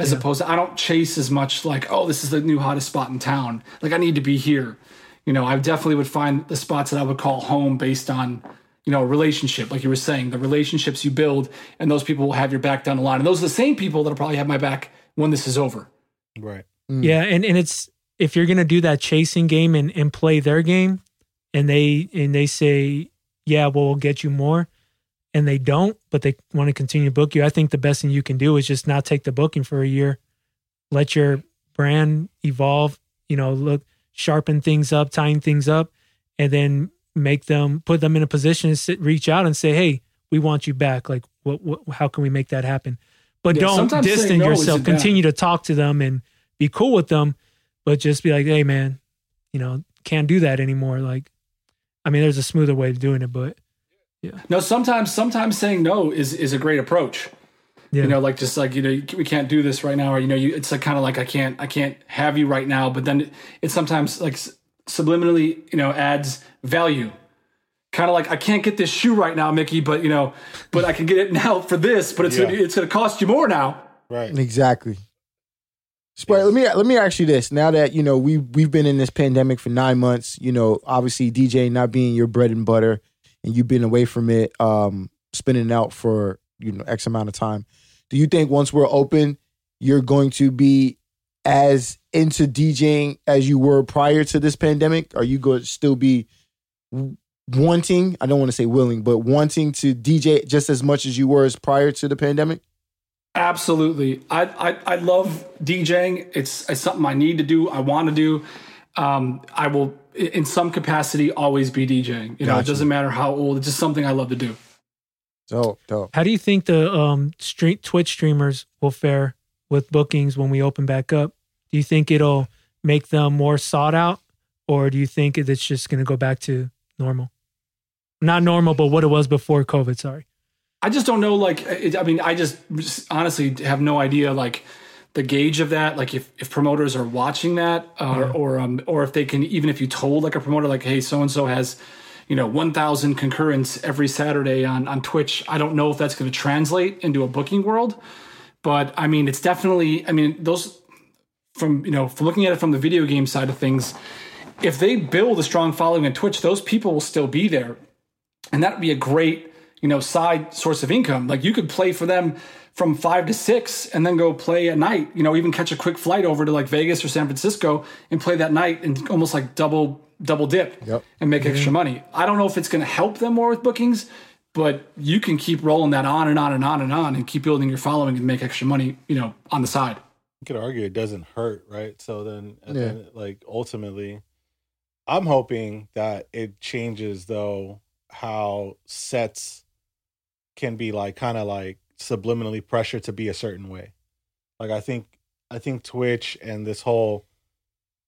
As opposed to, I don't chase as much like, oh, this is the new hottest spot in town. Like, I need to be here. You know, I definitely would find the spots that I would call home based on, you know, relationship, like you were saying, the relationships you build, and those people will have your back down the line. And those are the same people that'll probably have my back when this is over. Right. Mm. Yeah, and, and it's if you're gonna do that chasing game and, and play their game, and they and they say, yeah, well, we'll get you more, and they don't, but they want to continue to book you. I think the best thing you can do is just not take the booking for a year, let your brand evolve. You know, look, sharpen things up, tying things up, and then make them put them in a position to sit, reach out and say, hey, we want you back. Like, what, what how can we make that happen? But Yeah, don't distance no yourself. Continue to talk to them and be cool with them, but just be like, hey, man, you know, can't do that anymore. Like, I mean, there's a smoother way of doing it, but No, sometimes sometimes saying no is is a great approach. yeah, You know, like just like you know, we can't do this right now, or you know, you it's like kind of like I can't I can't have you right now. But then it, it sometimes like subliminally, you know, adds value. Kind of like I can't get this shoe right now, Mickey, but you know, but I can get it now for this, but it's Yeah. gonna, it's going to cost you more now. Right. Exactly. Sprite, let me let me ask you this. Now that you know we we've been in this pandemic for nine months, you know, obviously DJ not being your bread and butter, and you've been away from it, um, spinning out for you know X amount of time. Do you think once we're open, you're going to be as into DJing as you were prior to this pandemic? Are you going to still be wanting? I don't want to say willing, but wanting to DJ just as much as you were as prior to the pandemic? Absolutely. I, I I love DJing. It's, it's something I need to do. I want to do. Um, I will, in some capacity, always be DJing. You know, it doesn't matter how old. It's just something I love to do. Dope, dope. How do you think the um street Twitch streamers will fare with bookings when we open back up? Do you think it'll make them more sought out, or do you think it's just going to go back to normal? Not normal, but what it was before COVID. Sorry. I just don't know. Like, it, I mean, I just honestly have no idea. Like, the gauge of that. Like, if, if promoters are watching that, uh, or um, or if they can, even if you told like a promoter, like, hey, so and so has, you know 1000 concurrence every saturday on on twitch i don't know if that's going to translate into a booking world but i mean it's definitely i mean those from you know from looking at it from the video game side of things if they build a strong following on twitch those people will still be there and that would be a great you know side source of income like you could play for them from five to six and then go play at night you know even catch a quick flight over to like vegas or san francisco and play that night and almost like double double dip Yep. and make extra mm-hmm. money i don't know if it's going to help them more with bookings but you can keep rolling that on and on and on and on and keep building your following and make extra money you know on the side You could argue it doesn't hurt, right? So then, Yeah. end, like ultimately, I'm hoping that it changes though how sets can be like kind of like subliminally pressured to be a certain way. Like I think I think Twitch and this whole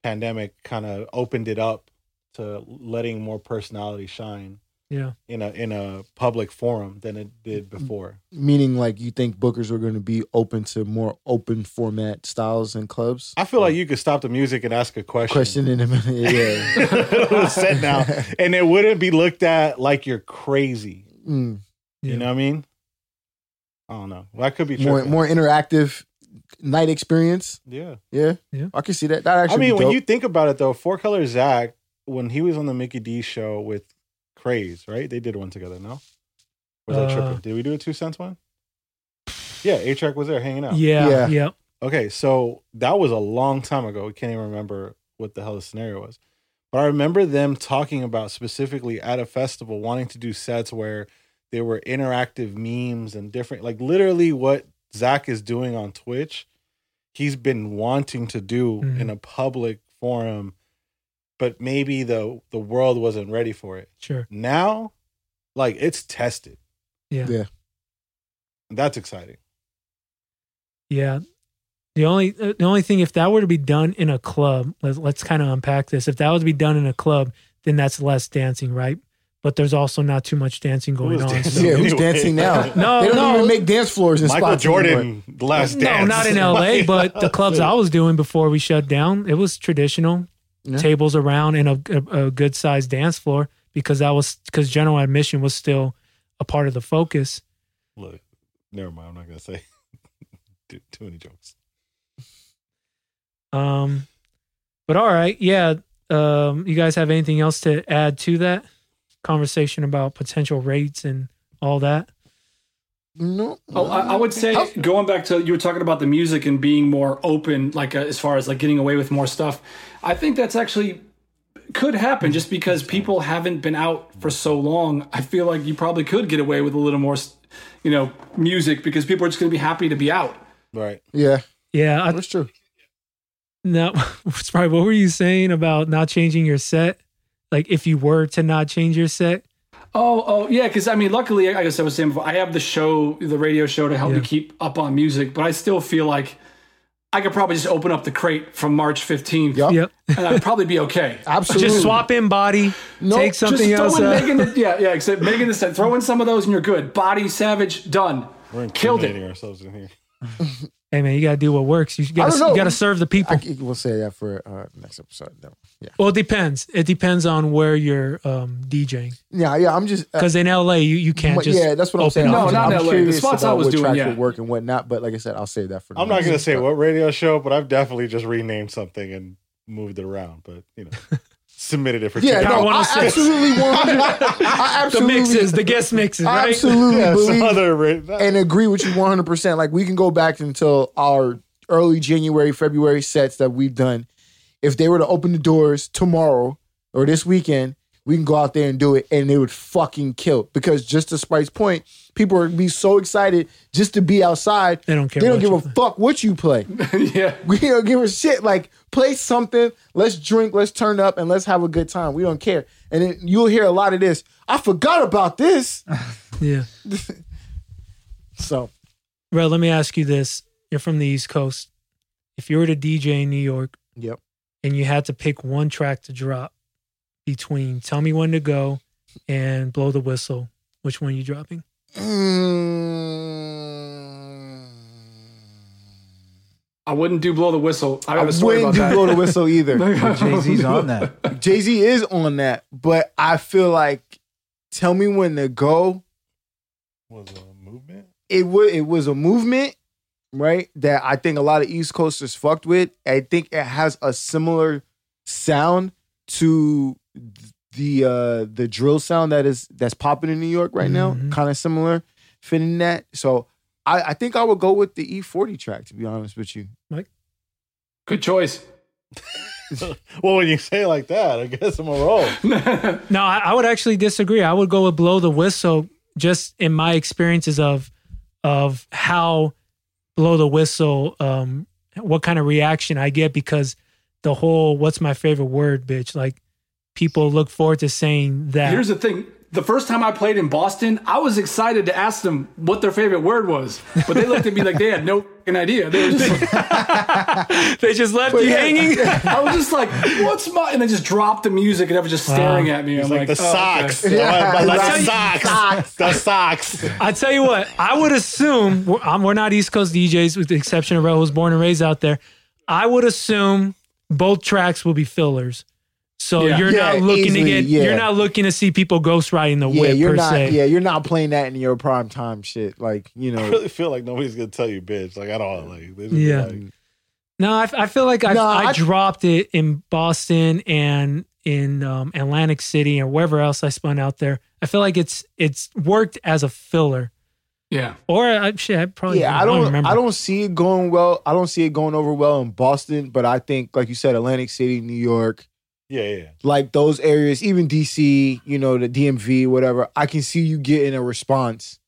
pandemic kind of opened it up to letting more personality shine Yeah. in a in a public forum than it did before. Meaning, like you think bookers are going to be open to more open format styles and clubs? I feel like you could stop the music and ask a question. Question in a minute. Yeah. set now, and it wouldn't be looked at like you're crazy. Mm. Yeah. You know what I mean? I don't know. Well, That could be More tripping. more interactive night experience. Yeah. Yeah. Yeah. I can see that. That actually. I mean, when you think about it, though, Four Color Zack, when he was on the Mickey D show with Craze, right? They did one together. No, was that Uh, tripping? Did we do a two cents one? Yeah, A-Trak was there hanging out. Yeah. Yeah. Yeah. Okay, so that was a long time ago. We can't even remember what the hell the scenario was. But I remember them talking about specifically at a festival wanting to do sets where there were interactive memes and different, like literally what Zack is doing on Twitch, he's been wanting to do Mhm. in a public forum, but maybe the the world wasn't ready for it. Sure. Now, like it's tested. Yeah. Yeah. And that's exciting. Yeah. The only uh, the only thing if that were to be done in a club, let's, let's kind of unpack this. If that was to be done in a club, then that's less dancing, right? But there's also not too much dancing going was on. dancing? so- yeah, who's dancing now? No, they don't no. even make dance floors in Michael spots anymore. Jordan, last no, dance. not in LA, but the clubs I was doing before we shut down, it was traditional Yeah. tables around and a, a, a good sized dance floor because that was because general admission was still a part of the focus. Look, never mind. I'm not gonna say too, too many jokes. Um, but all right, yeah. Um, you guys have anything else to add to that conversation about potential rates and all that? No. Oh, I, I would say going back to you were talking about the music and being more open, like uh, as far as like getting away with more stuff. I think that's actually could happen just because people haven't been out for so long. I feel like you probably could get away with a little more, you know, music because people are just going to be happy to be out. Right. Yeah, Yeah, I, that's true. no, sorry. What were you saying about not changing your set? Like if you were to not change your set, Oh, oh, yeah. Because I mean, luckily, I guess I was saying before, I have the show, the radio show, to help Yeah. me keep up on music. But I still feel like I could probably just open up the crate from March fifteenth, Yup. yep. and I'd probably be okay. Absolutely. Just swap in body, No, take something just else. throw in. Megan, the, yeah, yeah. Except Megan the set. Throw in some of those, and you're good. Body, Savage, done. We're Killed it. ourselves in here. Hey man, you gotta do what works. You gotta you gotta serve the people. I, we'll say that for uh, next episode. No. Yeah, well, it depends. It depends on where you're um, DJing. yeah, yeah. I'm just uh, Because in LA, you, you can't just yeah, that's what I'm saying. No, I'm, not I'm in LA. The curious spots I was what doing, yeah. work and whatnot. But like I said, I'll save that for. I'm not gonna say what radio show, but I've definitely just renamed something and moved it around. But you know, submitted it for Yeah, check. no, I 106. absolutely 100. I the mixes, the guest mixes, I absolutely Yeah, believe other ra- and agree with you 100. percent Like we can go back until our early January, February sets that we've done. If they were to open the doors tomorrow or this weekend, we can go out there and do it, and it would fucking kill. Because just to Sprite's point, people would be so excited just to be outside. They don't care They don't give a play. fuck what you play. yeah. We don't give a shit. Like, play something. Let's drink. Let's turn up, and let's have a good time. We don't care. And then you'll hear a lot of this. I forgot about this. Yeah. So Bro, let me ask you this. You're from the East Coast. If you were to DJ in New York Yep. and you had to pick one track to drop between Tell Me When to Go and Blow the Whistle, which one are you dropping? Mm, I wouldn't do blow the whistle. I I have a story wouldn't about do that. blow the whistle either. Jay Z's on that. Jay Z is on that, but I feel like, tell me when to go. Was a movement. It was it was a movement, right? That I think a lot of East Coasters fucked with. I think it has a similar sound to the uh the drill sound that is that's popping in New York right now. Mhm. Kind of similar, fitting that. So I, I think I would go with the E40 track. To be honest with you, Mike, Good choice. Well, when you say it like that, I guess I'm a roll. No, I, I would actually disagree. I would go with blow the whistle just in my experiences of of how blow the whistle um what kind of reaction I get because the whole what's my favorite word bitch like people look forward to saying that Here's the thing. The first time I played in Boston, I was excited to ask them what their favorite word was, but they looked at me like they had no fucking idea. They were just like, they just left you hanging I was just like, "What's my?" And they just dropped the music, and they were just staring at me. I'm Like, like, the "Oh, okay." socks. Like, like the Right. socks. The socks. I tell you what, I would assume we're, we're not East Coast DJs, with the exception of Ro, who's born and raised out there. I would assume both tracks will be fillers. So Yeah. you're Yeah, not looking easily, to get, yeah. you're not looking to see people ghost riding the yeah, whip you're per not. se. Yeah, you're not playing that in your prime time shit. Like you know, I know, really feel like nobody's gonna tell you, bitch. Like at all. Like they just Yeah. like, No, I, I feel like I, No, I, I- dropped it in Boston and in um, Atlantic City or wherever else I spun out there. I feel like it's it's worked as a filler. Yeah, Or I, shit, I probably yeah, I don't. remember. I don't see it going well. I don't see it going over well in Boston. But I think, like you said, Atlantic City, New York, yeah, yeah. like those areas, even DC, you know, the DMV, whatever. I can see you getting a response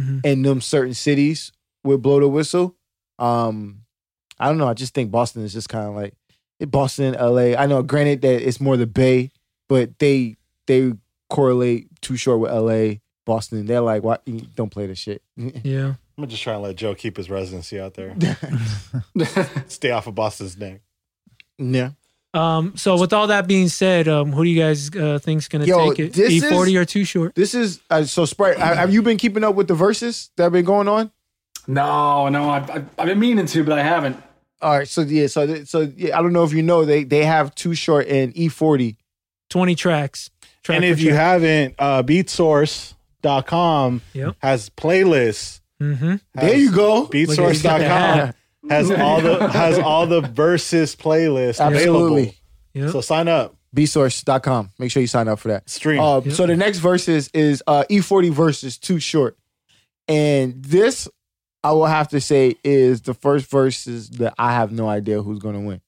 Mhm. in them certain cities with blow the whistle. Um, I don't know. I just think Boston is just kind of like Boston, LA. I know, granted that it's more the Bay, but they they correlate Too Short with LA, Boston. They're like, why don't play this shit? Yeah. I'm just trying to let Joe keep his residency out there. Stay off of Boston's neck. yeah. Um, so with all that being said, um, who do you guys uh, think's gonna Yo, take it? this E forty is- or too short? This is uh, so Sprite. ha- Have you been keeping up with the verses that have been going on? no, no, I, I, I've been meaning to, but I haven't. All right, so yeah, so th- so yeah, I don't know if you know they they have Too Short and E40. Twenty tracks. Track and for if you track. haven't, uh, beatsource.com Yep. has playlists. Mhm. There you go. Look at you Beatsource.com hat. Has all the has all the verses playlists Absolutely. available. Yep. So sign up, Beatsource.com. Make sure you sign up for that. stream. Uh, Yep. So the next verses is uh, E40 versus Too Short, and this I will have to say is the first verses that I have no idea who's going to win.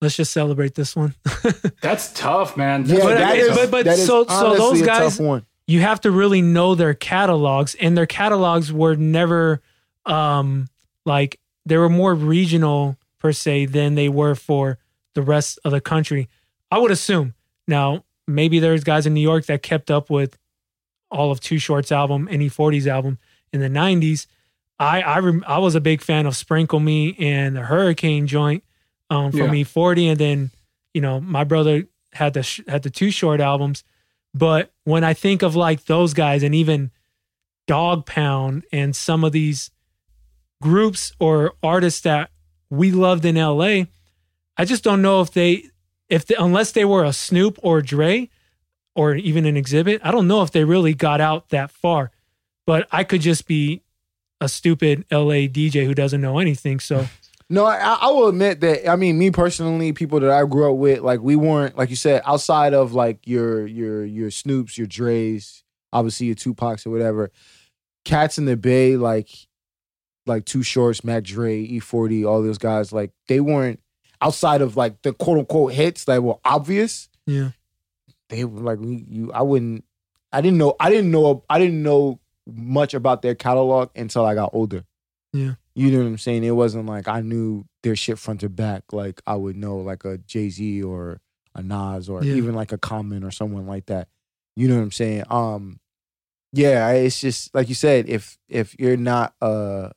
Let's just celebrate this one. That's tough, man. Yeah, But- that but- but- but that is so- so honestly those a guys- tough one. you have to really know their catalogs and their catalogs were never um like they were more regional per se than they were for the rest of the country. I would assume. Now maybe there's guys in new york that kept up with all of Too Short's album and e40's album in the 90s i i rem- i was a big fan of sprinkle me and the hurricane joint um from Yeah. e40 and then you know my brother had the sh- had the Too Short albums. But when I think of like those guys and even Dog Pound and some of these groups or artists that we loved in LA, I just don't know if they, if unless they were a Snoop or Dre or even an Xzibit, I don't know if they really got out that far. But I could just be a stupid LA DJ who doesn't know anything. So No, I, I will admit that. I mean, me personally, people that I grew up with, like we weren't, like you said, outside of like your your your Snoops, your Dre's, obviously your Tupacs or whatever. Cats in the Bay, like like Too Shorts, Mac Dre, E40, all those guys, like they weren't outside of like the quote unquote hits that were obvious. yeah, They were like you. I wouldn't. I didn't know. I didn't know. I didn't know much about their catalog until I got older. Yeah. You know what I'm saying? It wasn't like I knew their shit front to back like I would know like a Jay Z or a Nas or Yeah. even like a Common or someone like that. You know what I'm saying? Um, yeah, it's just like you said. If if you're not uh,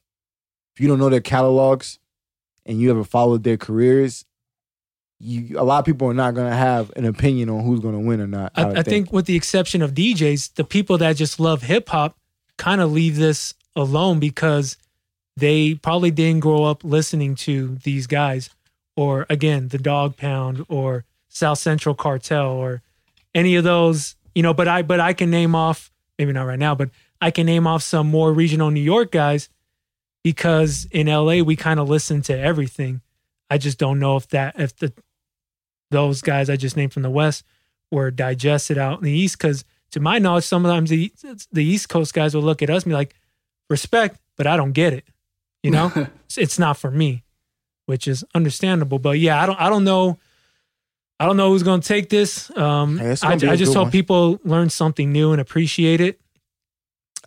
if you don't know their catalogs and you haven't followed their careers, you a lot of people are not gonna have an opinion on who's gonna win or not. I, would I think with the exception of DJs, the people that just love hip hop kind of leave this alone because they probably didn't grow up listening to these guys, or again, the Dogg Pound, or South Central Cartel, or any of those. You know, but I but I can name off maybe not right now, but I can name off some more regional New York guys because in LA we kind of listen to everything. I just don't know if that if the those guys I just named from the West were digested out in the East. Because to my knowledge, sometimes the the East Coast guys will look at us and be like, "Respect, but I don't get it." You know, it's, not for me, which is understandable. But yeah, I don't I don't know. I don't know who's going to take this. Um, Hey, I, gonna be a I just hope one. people learn something new and appreciate it.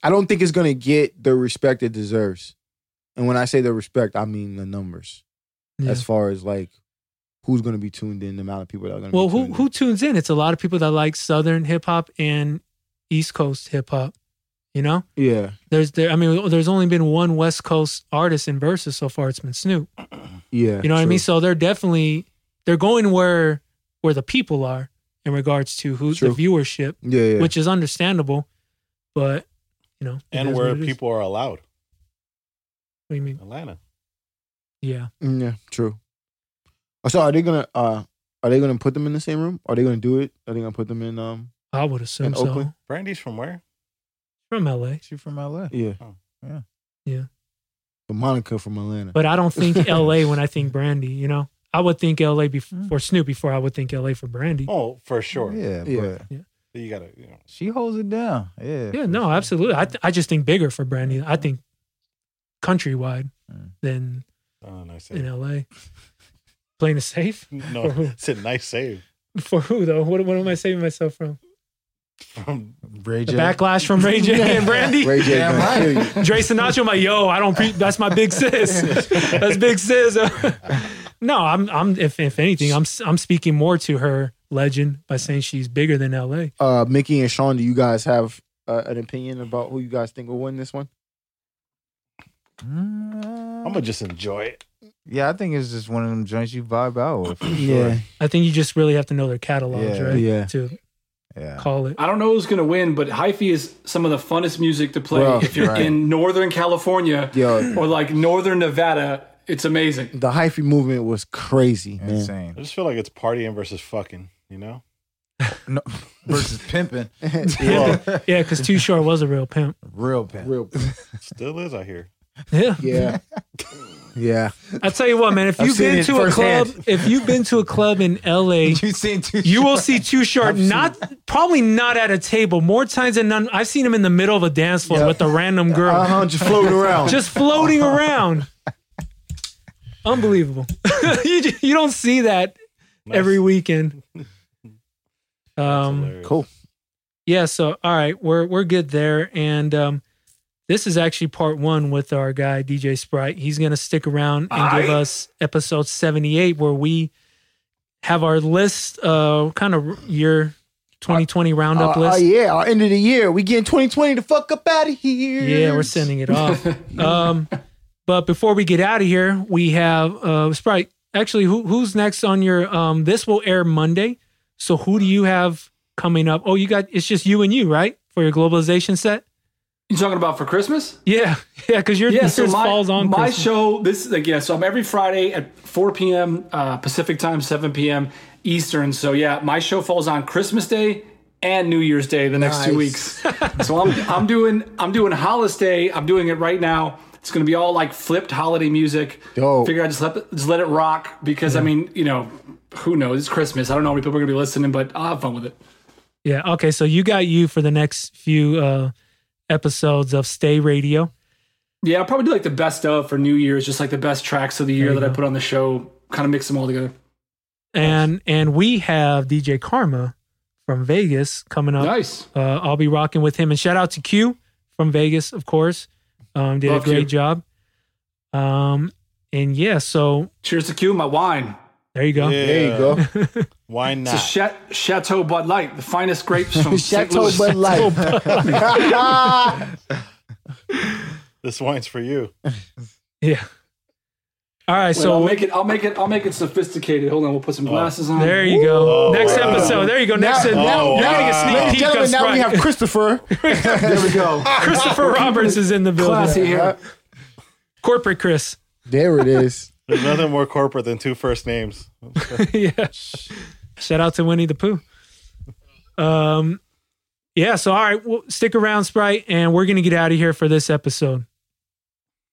I don't think it's gonna get the respect it deserves. And when I say the respect, I mean the numbers. Yeah. As far as like who's gonna be tuned in, the amount of people that are gonna Well, be who tuned who tunes in? It's a lot of people that like Southern hip hop and East Coast hip hop. You know. Yeah. there's there. I mean, there's only been one West Coast artist in verses so far. It's been Snoop. Yeah. You know what I mean? So they're definitely they're going where where the people are in regards to who True. the viewership, Yeah, yeah. which is understandable. But you know, and where what it is. people are allowed. What do you mean? Atlanta. Yeah, Mm, yeah, true. So are they gonna uh are they gonna put them in the same room? Are they gonna do it? Are they gonna put them in um I would assume In so. Oakland? Brandy's from where? From LA, She from LA. yeah. Oh. Yeah. Yeah. But Monica from Atlanta. but I don't think LA when I think Brandy. You know, I would think LA before Mm. for Snoop before I would think LA for Brandy. Oh, for sure. Yeah, Yeah. but You gotta, you know. she holds it down. Yeah. Yeah, no, sure. absolutely. I th- I just think bigger for Brandy. I think countrywide Mm. than Oh, nice in. LA. Playing it safe No, it's a nice save for who though? What what am I saving myself from? from Ray The J. backlash from Ray J and Brandy. Ray J Damn gonna right. you. Dre Sinatra, I'm like, yo, I don't. Pre- that's my big sis. That's big sis. no, I'm. I'm. If if anything, I'm. I'm speaking more to her legend by saying she's bigger than L.A. Uh Mickey and Sean, do you guys have uh, an opinion about who you guys think will win this one? Mm, I'm gonna just enjoy it. yeah, I think it's just one of them joints you vibe out with. for Yeah. sure. I think you just really have to know their catalogs, Yeah. right? Yeah. To Yeah. call it. I don't know who's gonna win, but hyphy is some of the funnest music to play Bro, if you're right. in Northern California Yo, or like Northern Nevada. It's amazing. the hyphy movement was crazy, man. Insane. I just feel like it's partying versus fucking. You know. No, versus pimping. Yeah, because Too Short was a real pimp. Real pimp. Real still is I here. Yeah. Yeah. Yeah. I tell you what, man. If I've you've been to a club, firsthand. if you've been to a club in L.A. You seen two? You will see Too Short, I've not probably not at a table. More times than none, I've seen him in the middle of a dance floor Yeah. with a random girl, Uh-huh, just floating around. just floating around. Unbelievable. you you don't see that Nice. every weekend. Um, cool. yeah. So all right, we're we're good there, and um, this is actually part one with our guy DJ Sprite. He's gonna stick around and give us episode seventy eight, where we have our list, uh, kind of year. 2020 roundup list. Oh list. yeah, our end of the year. We getting 2020 to fuck up out of here. Yeah, we're sending it off. um, but before we get out of here, we have uh, Sprite. Actually, who, who's next on your? Um, this will air Monday. So who do you have coming up? Oh, you got it's just you and you, right, for your globalization set? You talking about for Christmas? Yeah, yeah, because your Yeah, so my, falls on my Christmas. show. This like yeah, so I'm every Friday at 4 p.m. Uh, Pacific time, 7 p.m. Eastern. So yeah, my show falls on Christmas Day and New Year's Day the next two weeks. so I'm I'm doing I'm doing Hollis Day. I'm doing it right now. It's gonna be all like flipped holiday music. Dope. Figure I just let it- just let it rock because I mean you know who knows it's Christmas. I don't know how many people are gonna be listening, but I'll have fun with it. Yeah. Okay. So you got you for the next few uh, episodes of Stay Radio. Yeah, I'll probably do like the best of for New Year's, just like the best tracks of the year that I put on the show. Kind of mix them all together. and and we have DJ Karma from Vegas coming up. Nice. Uh, I'll be rocking with him. And shout out to Q from Vegas, of course. Um, did Love a great Q. job. Um, and yeah, so Cheers to Q, my wine. There you go. Yeah. There you go. Why It's not? a Chat- Chateau Bud Light, the finest grapes from Chateau Louis. Bud Light. this wine's for you. Yeah. All right, Wait, so I'll make it. I'll make it. I'll make it sophisticated. Hold on, we'll put some oh. glasses on. there you go. Oh, next wow. episode. There you go. Next, now, now, oh, now, now, now, getting a sneak peek of gentlemen, now we have Christopher. There we go. Christopher Roberts is in the building. Classy here. Uh-huh. Corporate Chris. There it is. There's nothing more corporate than two first names. yeah. Shout out to Winnie the Pooh. Um, yeah. So all right, well, stick around, Sprite, and we're gonna get out of here for this episode.